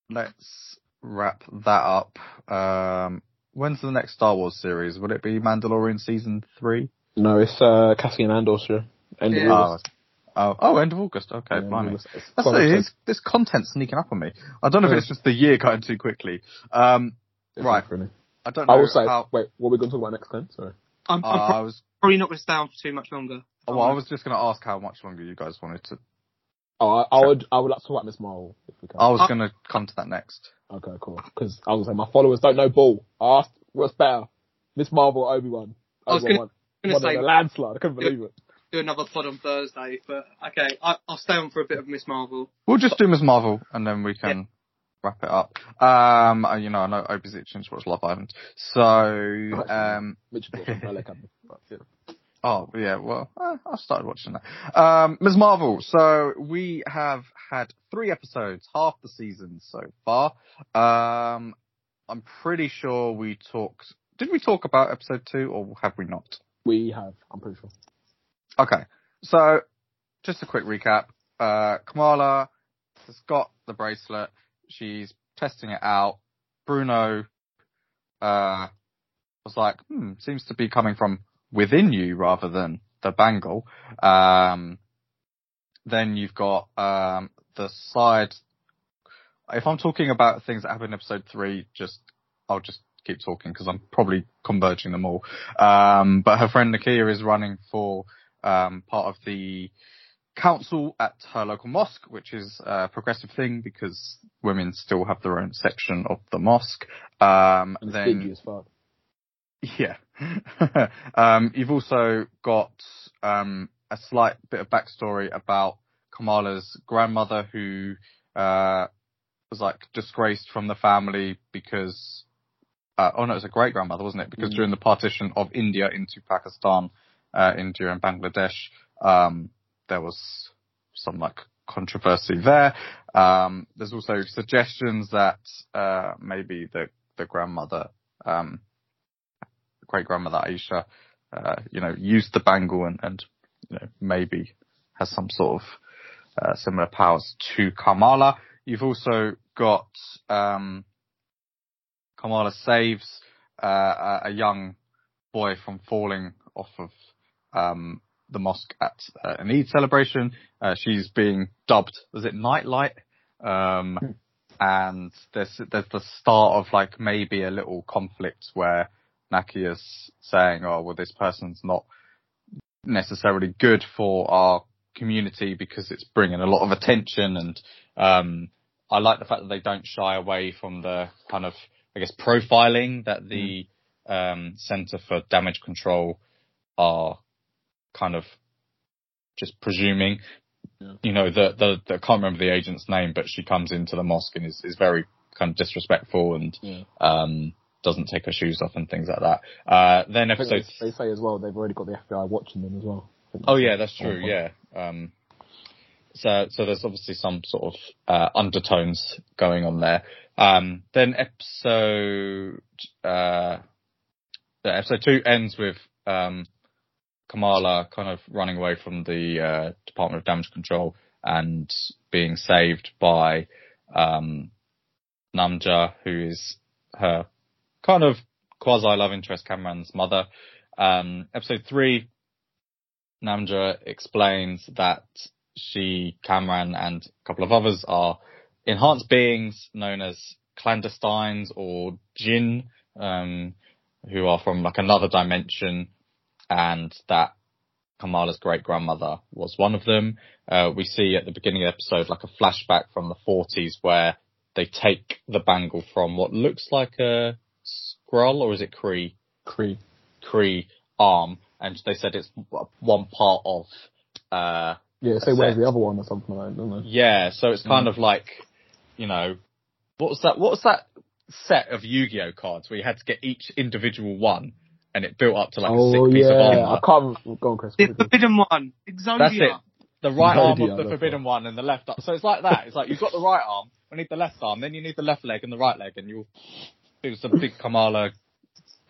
let's wrap that up. Um, when's the next Star Wars series? Would it be Mandalorian season three? No, it's uh, Cassian Andor, sir. End of Yeah. Oh, August. oh, oh, end of August. Okay, Yeah, end of blimey. August. That's it. this content sneaking up on me. I don't know Yeah. if it's just the year going too quickly. Um, right. not really. I don't know I will say, how. wait, what are we going to talk about next time? Sorry. I'm, Uh, I'm I was. probably not going to stay on for too much longer. Well, I was just going to ask how much longer you guys wanted to. Oh, I, I would, I would like to talk about Miss Marvel if we can. I was Uh, going to come to that next. Okay, cool. Because I was saying my followers don't know ball. I asked what's better, Miss Marvel or Obi Wan. I was Obi gonna- Wan gonna won say- a landslide. I couldn't believe it. do another pod on Thursday, but okay, I, I'll stay on for a bit of Miss Marvel. We'll just do Miss Marvel and then we can wrap it up. Um, uh, you know, I know Obi's itching to watch Love Island. So, um, Mitch brought Umbrella Academy. But, yeah. Oh yeah, well, I started watching that. Um, Ms. Marvel. So we have had three episodes, half the season so far. Um, I'm pretty sure we talked. Did we talk about episode two, or have we not? We have, I'm pretty sure. Okay, so just a quick recap. Uh, Kamala has got the bracelet. She's testing it out. Bruno uh, was like, hmm, seems to be coming from within you rather than the bangle. Um, then you've got um, the side. If I'm talking about things that happen in episode three, just I'll just keep talking because I'm probably converging them all. Um, but her friend Nakia is running for um, part of the council at her local mosque, which is a progressive thing because women still have their own section of the mosque. Um, And then yeah. um, you've also got um, a slight bit of backstory about Kamala's grandmother who uh, was like disgraced from the family because uh, oh no, it was a great grandmother, wasn't it? Because Mm. during the partition of India into Pakistan, uh, India and Bangladesh, um, there was some like controversy there. Um, there's also suggestions that uh, maybe the the grandmother, um, great grandmother Aisha, uh, you know, used the bangle and, and you know maybe has some sort of uh, similar powers to Kamala. You've also got um, Kamala saves uh, a, young boy from falling off of um, the mosque at uh, an Eid celebration. Uh, she's being dubbed, was it Nightlight? Um, and there's there's the start of like maybe a little conflict where Nakia's saying, "Oh, well, this person's not necessarily good for our community because it's bringing a lot of attention." And um, I like the fact that they don't shy away from the kind of, I guess, profiling that the um, Center for Damage Control are kind of just presuming. Yeah. You know, the, the, the, I can't remember the agent's name, but she comes into the mosque and is, is very kind of disrespectful and, Yeah. um, doesn't take her shoes off and things like that. Uh, then episode, they, they say as well they've already got the FBI watching them as well. Oh yeah, that's true, yeah. Um, so, so there's obviously some sort of, uh, undertones going on there. Um, then episode, uh, the episode two ends with, um, Kamala kind of running away from the uh, Department of Damage Control and being saved by um, Najma, who is her kind of quasi love interest, Kamran's mother. Um, episode three, Najma explains that she, Kamran, and a couple of others are enhanced beings known as clandestines or jinn, um, who are from like another dimension and that Kamala's great grandmother was one of them. Uh, we see at the beginning of the episode like a flashback from the 40s where they take the bangle from what looks like a Skrull or is it Kree? Kree. Kree arm and they said it's one part of, uh, Yeah, say That's where's the other one or something like that, don't they? yeah, so it's kind of like, you know, what was that, what was that set of Yu-Gi-Oh cards where you had to get each individual one and it built up to like a oh sick piece of yeah, armor? I can't go on, Chris. The what was it? forbidden one, Exodia. That's it. The right arm of the that's forbidden one and the left arm. So it's like that. It's like you've got the right arm, we need the left arm, then you need the left leg and the right leg, and you'll do some big Kamala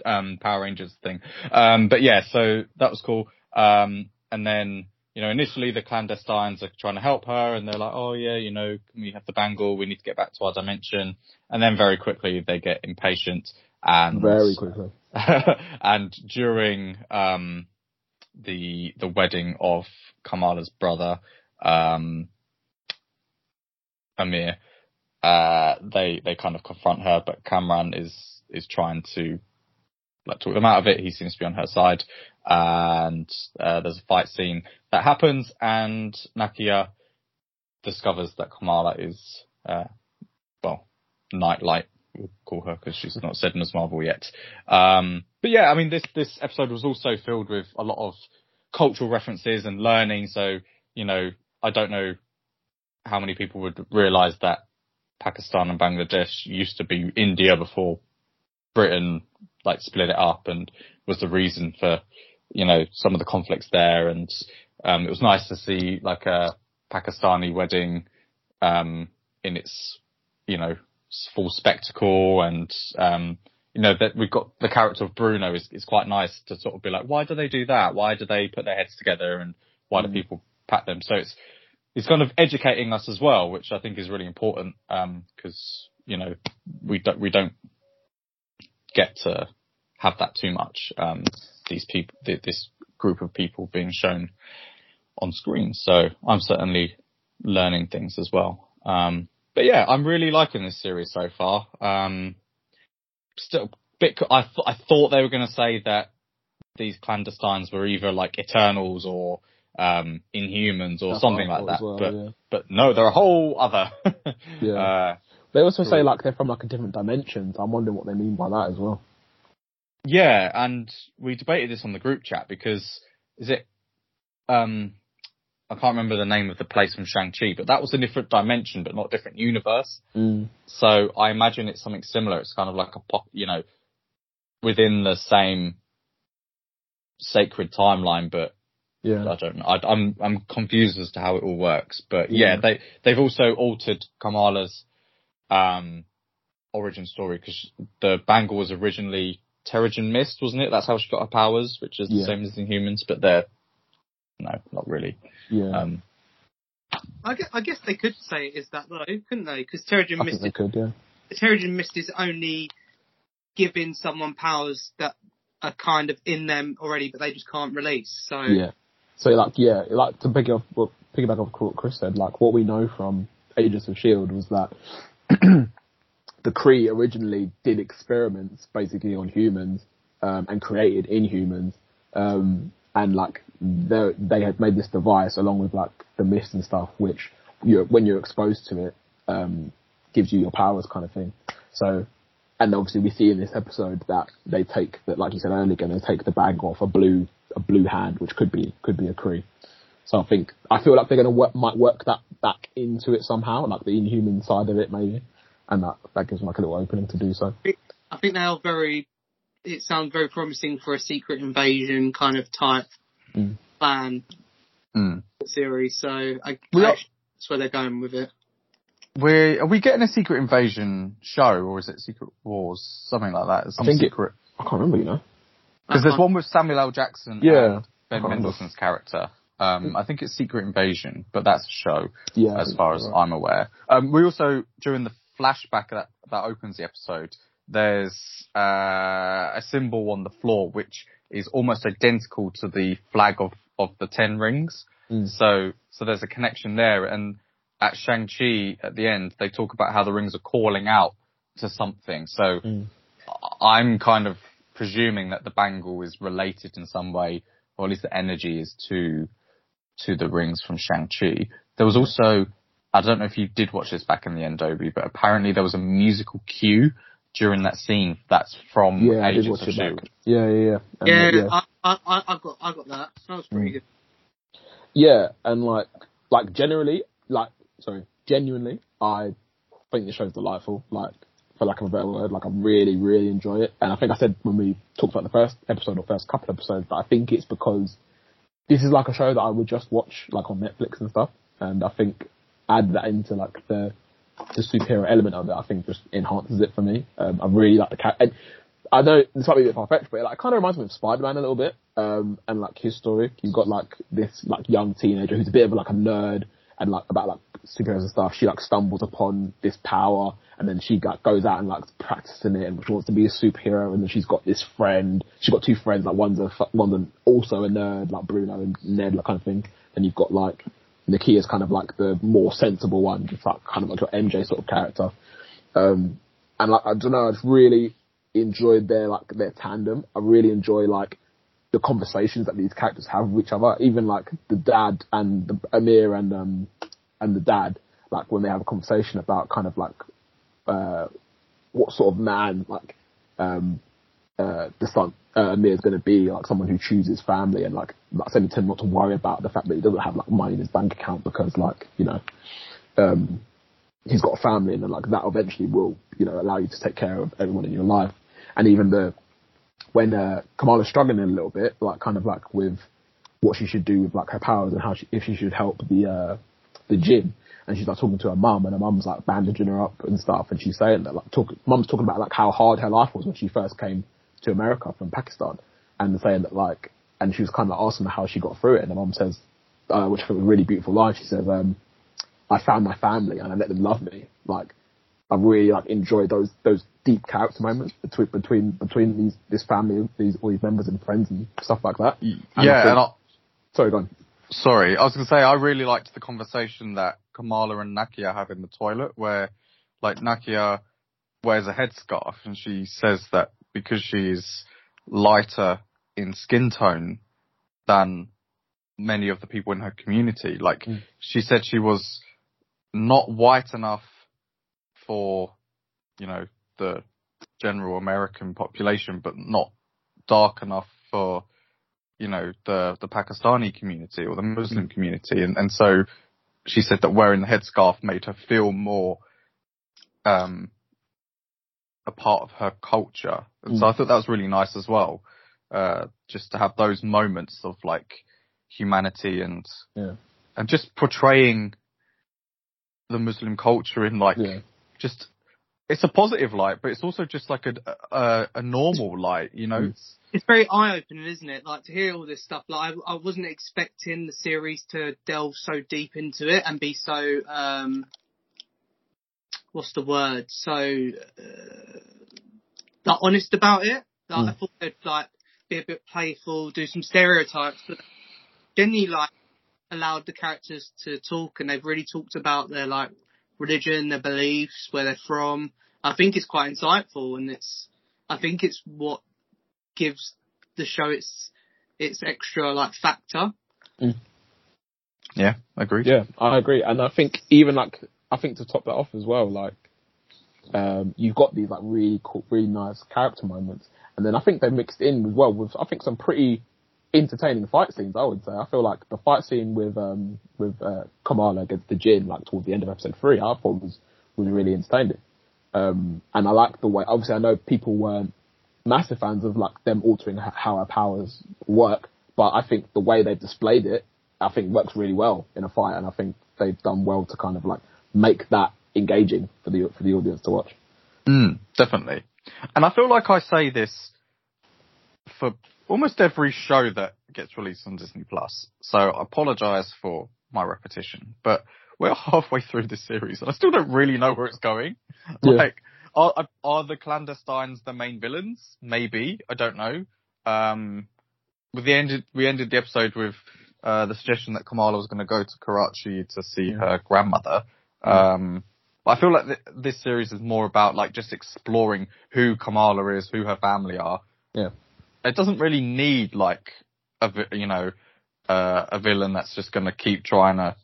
um, Power Rangers thing. Um, but yeah, so that was cool. Um, and then you know initially the clandestines are trying to help her, and they're like, oh yeah, you know, can we have the bangle? We need to get back to our dimension. And then very quickly they get impatient and Very quickly. and during um, the the wedding of Kamala's brother, um, Amir, uh, they they kind of confront her, but Kamran is is trying to like talk them out of it. He seems to be on her side, and uh, there's a fight scene that happens, and Nakia discovers that Kamala is uh, well, Nightlight. We'll call her because she's not said Ms. Marvel yet. Um, but yeah, I mean, this, this episode was also filled with a lot of cultural references and learning. So, you know, I don't know how many people would realize that Pakistan and Bangladesh used to be India before Britain like split it up and was the reason for, you know, some of the conflicts there. And, um, it was nice to see like a Pakistani wedding, um, in its, you know, full spectacle and, um, you know, that we've got the character of Bruno is, is quite nice to sort of be like, why do they do that? Why do they put their heads together and why do Mm. people pat them? So it's, it's kind of educating us as well, which I think is really important, um, cause, you know, we don't, we don't get to have that too much, um, these people, th- this group of people being shown on screen. So I'm certainly learning things as well. Um, but yeah, I'm really liking this series so far. Um, still, bit, I, th- I thought they were going to say that these clandestines were either like Eternals or um, Inhumans or That's something like that. well, but yeah. but no, they're a whole other. Yeah. uh, They also say like they're from like a different dimension. So I'm wondering what they mean by that as well. Yeah, and we debated this on the group chat because is it um I can't remember the name of the place from Shang-Chi, but that was a different dimension, but not a different universe. Mm. So I imagine it's something similar. It's kind of like a pop, you know, within the same sacred timeline, but Yeah. I don't know. I, I'm I'm confused as to how it all works. But yeah, Yeah. they they've also altered Kamala's um origin story because the bangle was originally Terrigen Mist, wasn't it? That's how she got her powers, which is the Yeah. same as Inhumans, but they're no, not really. Yeah. Um, I guess, I guess they could say it is that though, couldn't they? Because Terrigen I Mist, think they could, yeah. Terrigen Mist is only giving someone powers that are kind of in them already, but they just can't release. So Yeah. So like yeah, like to pick up well, piggyback off what Chris said, like what we know from Agents of Shield was that the Kree originally did experiments basically on humans um, and created Inhumans, um, and like they had made this device along with like the mist and stuff, which you when you're exposed to it um, gives you your powers kind of thing. So and obviously we see in this episode that they take that, like you said earlier, they take the bag off a blue a blue hand, which could be could be a Kree. So I think I feel like they're going to work might work that back into it somehow, like the inhuman side of it maybe, and that that gives them like a little opening to do so. I think they are very. It sounds very promising for a secret invasion kind of type Mm. plan mm. series. So I, We I that's where they're going with it. we are we getting a Secret Invasion show or is it Secret Wars, something like that? Some I think it- I can't remember, you know. because there's one with Samuel L. Jackson. Yeah. and Ben I can't remember. Mendelsohn's character. Um, I think it's Secret Invasion, but that's a show. Yeah, as far as right. I'm aware. Um, we also during the flashback that that opens the episode, there's uh, a symbol on the floor which is almost identical to the flag of of the Ten Rings. Mm. So so there's a connection there, and at Shang Chi at the end they talk about how the rings are calling out to something. So Mm. I'm kind of presuming that the bangle is related in some way, or at least the energy is to to the rings from Shang-Chi. There was also, I don't know if you did watch this back in the Endobi, but apparently there was a musical cue during that scene that's from Yeah, I did Agents watch of it S.H.I.E.L.D. back. Yeah, yeah, yeah. And, Yeah, yeah. I, I, I, I got, I got that. That was pretty Mm. good. Yeah, and like, like generally, like, sorry, genuinely, I think the show's delightful. Like, for lack of a better word, like I really, really enjoy it. And I think I said when we talked about the first episode or first couple episodes that I think it's because this is like a show that I would just watch like on Netflix and stuff. And I think add that into like the the superhero element of it, I think just enhances it for me. Um, I really like the cat. I know this might be a bit far fetched, but it like kind of reminds me of Spider Man a little bit. Um, and like his story, you've got like this like young teenager who's a bit of like a nerd and like about like superheroes and stuff. She like stumbles upon this power, and then she like goes out and like practicing it, and she wants to be a superhero. And then she's got this friend. She's got two friends. Like one's a one's an, also a nerd, like Bruno and Ned, like kind of thing. And you've got like Nakia's kind of like the more sensible one, just like kind of like your MJ sort of character. Um, and like I don't know, I've really enjoyed their like their tandem. I really enjoy like the conversations that these characters have with each other. Even like the dad and the Amir and um and the dad, like when they have a conversation about kind of like uh what sort of man like um uh the son uh, is going to be like someone who chooses family and like to him not to worry about the fact that he doesn't have like money in his bank account because like you know um he's got a family and like that eventually will you know allow you to take care of everyone in your life. And even the when uh, Kamala's struggling a little bit, like kind of like with what she should do with like her powers and how she, if she should help the uh, the gym, and she's like talking to her mum, and her mum's like bandaging her up and stuff, and she's saying that like talk, mum's talking about like how hard her life was when she first came to America from Pakistan, and saying that like, and she was kind of asking her how she got through it, and the mom says, uh, which I think was a really beautiful line. She says, um, "I found my family and I let them love me." Like I really like enjoyed those those deep character moments between between between these this family, these all these members and friends and stuff like that. And I yeah, think- and I, sorry, go on. sorry, I was going to say I really liked the conversation that Kamala and Nakia have in the toilet, where like Nakia wears a headscarf and she says that because she's lighter in skin tone than many of the people in her community, like Mm. she said she was not white enough for, you know, the general American population, but not dark enough for you know, the, the Pakistani community or the Muslim community. And, and so she said that wearing the headscarf made her feel more, um, a part of her culture. And so I thought that was really nice as well. Uh, just to have those moments of like humanity and, Yeah. and just portraying the Muslim culture in like, Yeah. just, it's a positive light, but it's also just like a, a, a normal light, you know? Mm. It's very eye opening, isn't it? Like to hear all this stuff. Like I, I wasn't expecting the series to delve so deep into it and be so um, what's the word? So uh, like honest about it. Like Mm. I thought they'd like be a bit playful, do some stereotypes, but generally like allowed the characters to talk and they've really talked about their like religion, their beliefs, where they're from. I think it's quite insightful and it's I think it's what gives the show its its extra like factor. Yeah, agreed. Yeah, I agree, and I think even like I think to top that off as well, like um, you've got these like really cool, really nice character moments, and then I think they're mixed in as well with I think some pretty entertaining fight scenes. I would say I feel like the fight scene with um with uh, Kamala against the Djinn, like towards the end of episode three, I thought was was really entertaining. Um, and I like the way. Obviously, I know people weren't massive fans of like them altering how our powers work, but I think the way they've displayed it, I think works really well in a fight, and I think they've done well to kind of like make that engaging for the for the audience to watch. Mm, definitely. And I feel like I say this for almost every show that gets released on Disney Plus. So I apologize for my repetition, but we're halfway through this series and I still don't really know where it's going. Yeah. Like, are, are the clandestines the main villains? Maybe. I don't know. Um, with the ended, we ended the episode with, uh, the suggestion that Kamala was going to go to Karachi to see Yeah. her grandmother. Um, but I feel like th- this series is more about like just exploring who Kamala is, who her family are. Yeah. It doesn't really need like a vi- you know uh, a villain that's just going to keep trying to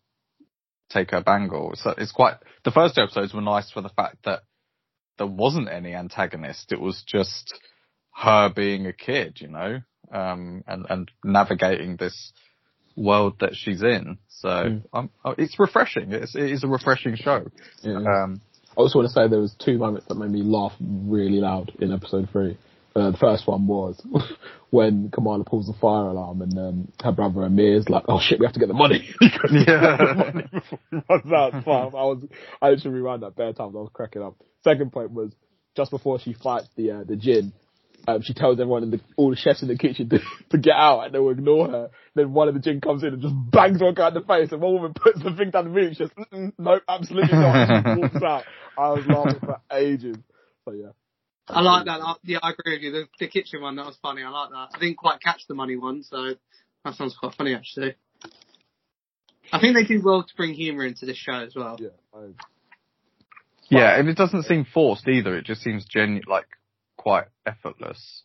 take her bangle. So it's quite the first two episodes were nice for the fact that there wasn't any antagonist. It was just her being a kid, you know, um, and and navigating this world that she's in. So Mm. um, it's refreshing. It's it is a refreshing show. Yeah. Um, I also want to say there was two moments that made me laugh really loud in episode three. Uh, the first one was when Kamala pulls the fire alarm and um, her brother Aamir's like, "Oh shit, we have to get the money." Yeah. runs out. Fuck, I was, I literally rewound that bare times. I was cracking up. Second point was just before she fights the uh, the Djinn. Um, she tells everyone in the all the chefs in the kitchen to, to get out and they will ignore her. Then one of the Djinn comes in and just bangs one guy in the face and one woman puts the thing down the room. She's just, Mm-mm, nope, absolutely not. And walks out. I was laughing for ages. So yeah. I like that. I, yeah, I agree with you. The, the kitchen one that was funny. I like that. I didn't quite catch the money one, so that sounds quite funny actually. I think they do well to bring humour into this show as well. Yeah. I, Yeah, and it doesn't seem forced either. It just seems genuine, like quite effortless.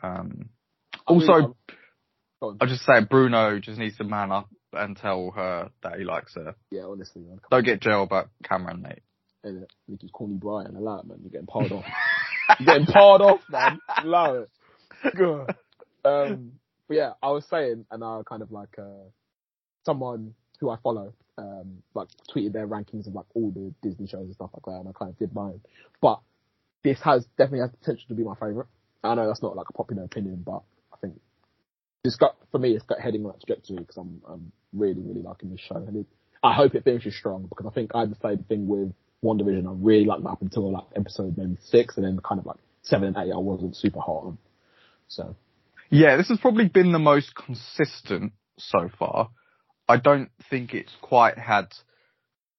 Um, also, I'm, I'm just say Bruno just needs to man up and tell her that he likes her. yeah, honestly, man. Don't get jail about Kamran, mate. And Nick is calling Brian. Allow it, man. You're getting parred off. You're getting parred off, man. Allow it. God. Um, but yeah, I was saying, and I kind of like uh, someone who I follow, um, like tweeted their rankings of like all the Disney shows and stuff like that, and I kind of did mine. But this has definitely has potential to be my favorite. I know that's not like a popular opinion, but I think it's got for me, it's got heading on that trajectory because I'm I'm really really liking this show, and it, I hope it finishes strong because I think I had the thing with WandaVision. I really liked that up until like episode maybe six, and then kind of like seven and eight, I wasn't super hot on. So Yeah, this has probably been the most consistent so far. I don't think it's quite had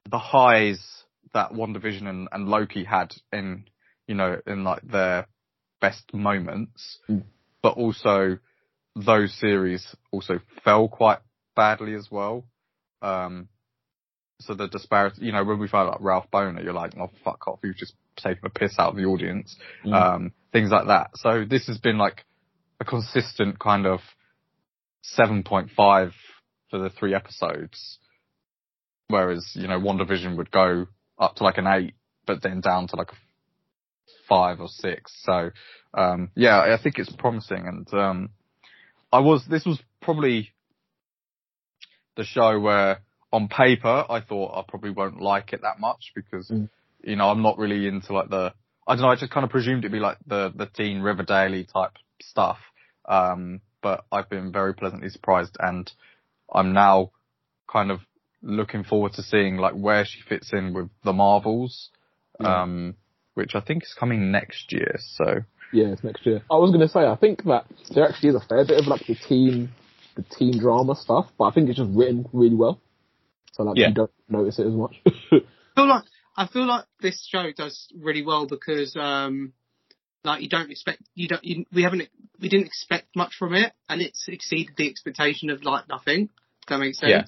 the highs that WandaVision and, and Loki had in, you know, in like their best moments, Mm. but also those series also fell quite badly as well. Um, so the disparity, you know, when we found out Ralph Bohner, you're like, oh fuck off, you've just taken a piss out of the audience. Mm. Um, things like that. So this has been like a consistent kind of 7.5 for the three episodes. Whereas, you know, WandaVision would go up to like an eight, but then down to like a five or six. So, um, yeah, I think it's promising and, um, I was, this was probably the show where on paper I thought I probably won't like it that much because, Mm. you know, I'm not really into like the, I don't know, I just kind of presumed it'd be like the, the teen Riverdale type stuff. Um, but I've been very pleasantly surprised and I'm now kind of looking forward to seeing like where she fits in with the Marvels, Yeah. um, which I think is coming next year. So Yeah, it's next year. I was gonna say, I think that there actually is a fair bit of like the teen, the teen drama stuff, but I think it's just written really well. So like Yeah. you don't notice it as much. I feel like I feel like this show does really well because um like you don't expect you don't you, we haven't we didn't expect much from it and it's exceeded the expectation of like nothing. Does that make sense? Yeah.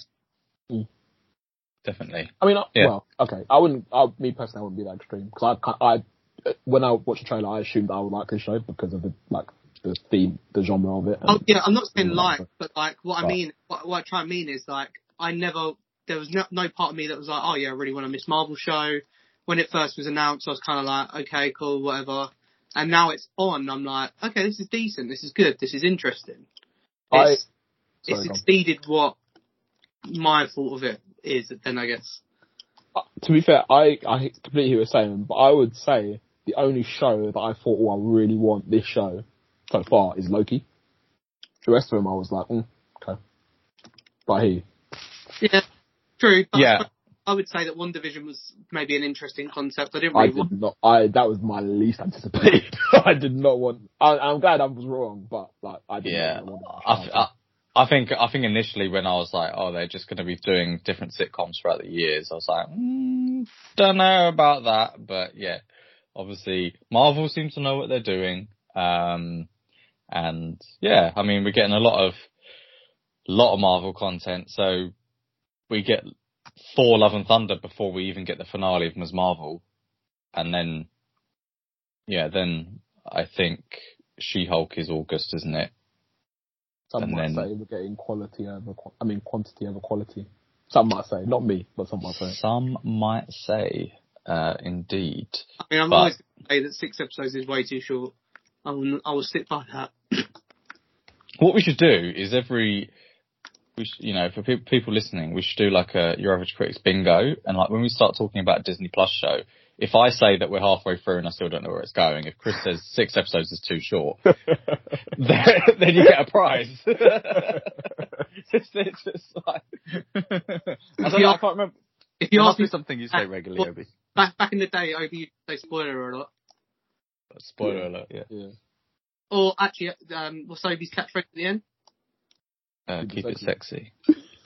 Definitely. I mean, I, Yeah. well, okay. I wouldn't. I, me personally, I wouldn't be that extreme because I, I, when I watched the trailer, I assumed that I would like this show because of the like the theme, the genre of it. Oh yeah, I'm not saying Yeah. like, but like what I mean, what, what I try and mean is like I never there was no, no part of me that was like, oh yeah, I really want a Miss Marvel show. When it first was announced, I was kind of like, okay, cool, whatever. And now it's on. I'm like, okay, this is decent. This is good. This is interesting. I- It's, Sorry, it's exceeded what my thought of it is. Then I guess. Uh, to be fair, I I completely hear what you're saying, but I would say the only show that I thought, oh, I really want this show so far is Loki. The rest of them, I was like, mm, okay. But he. Yeah, true. But Yeah. I would say that WandaVision was maybe an interesting concept. I didn't I really want. did not. I that was my least anticipated. I did not want. I, I'm glad I was wrong, but like I did Yeah, not want. I, I, I think I think initially when I was like, oh, they're just going to be doing different sitcoms throughout the years, I was like, mm, don't know about that, but yeah, obviously Marvel seems to know what they're doing, um, and yeah, I mean we're getting a lot of lot of Marvel content, so we get Thor: Love and Thunder before we even get the finale of Ms. Marvel, and then yeah, then I think She-Hulk is August, isn't it? Some and might then- say we're getting quality over. qua- I mean, quantity over quality. Some might say, not me, but some might say. Some might say, uh, indeed. I mean, I'm but- always going to say that six episodes is way too short. I will, I will stick by that. What we should do is every, we sh you know, for pe- people listening, we should do like a Your Average Critics bingo, and like when we start talking about a Disney Plus show, if I say that we're halfway through and I still don't know where it's going, if Chris says six episodes is too short, then, then you get a prize. it's, it's just like, I don't know, I can't remember. If you must ask me something you say regularly, Obi. back back in the day, Obi used to say spoiler a lot. Spoiler Yeah. alert, yeah. Yeah. Or actually, um, what's Obi's catchphrase at the end? Uh, Keep it keep sexy.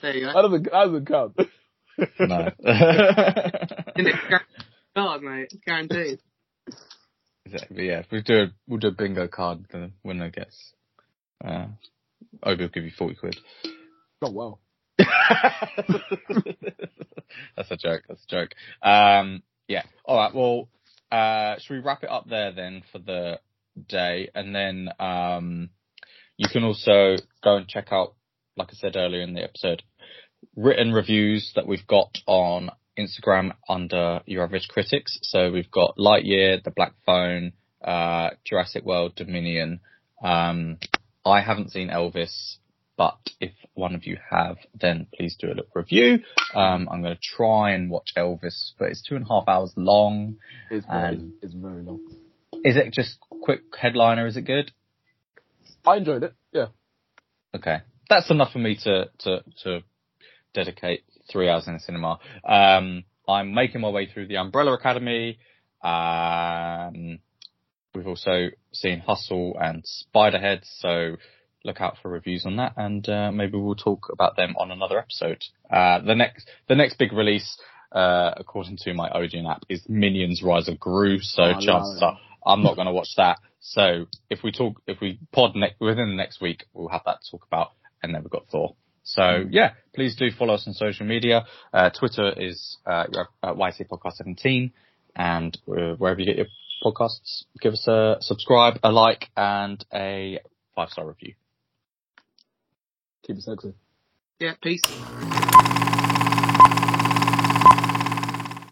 There you That go. doesn't, that doesn't count. No. Isn't? Guaranteed, mate. Guaranteed. Exactly. Yeah. We do a we'll do a bingo card. The winner gets. Uh, Obi will give you forty quid. Oh wow. That's a joke. That's a joke. Um. Yeah. All right. Well. Uh. Should we wrap it up there then for the day, and then um, you can also go and check out, like I said earlier in the episode, written reviews that we've got on Instagram under Your Average Critics. So we've got Lightyear, The Black Phone, uh, Jurassic World, Dominion. Um, I haven't seen Elvis, but if one of you have, then please do a little review. Um, I'm going to try and watch Elvis, but it's two and a half hours long. It's very, it's very long. Is it just quick headliner? Is it good? I enjoyed it. Yeah. Okay, that's enough for me to to to dedicate three hours in the cinema. Um, I'm making my way through the Umbrella Academy. Um, we've also seen Hustle and Spiderhead, so look out for reviews on that, and uh, maybe we'll talk about them on another episode. Uh, the next the next big release, uh, according to my Odeon app, is Minions: Rise of Gru. So Oh, chances are I'm not going to watch that. So if we talk, if we pod ne- within the next week, we'll have that to talk about. And then we've got Thor. So yeah, please do follow us on social media. Uh, Twitter is uh, uh, YC Podcast 17, and uh, wherever you get your podcasts, give us a subscribe, a like, and a five star review. Keep it sexy. Yeah, peace.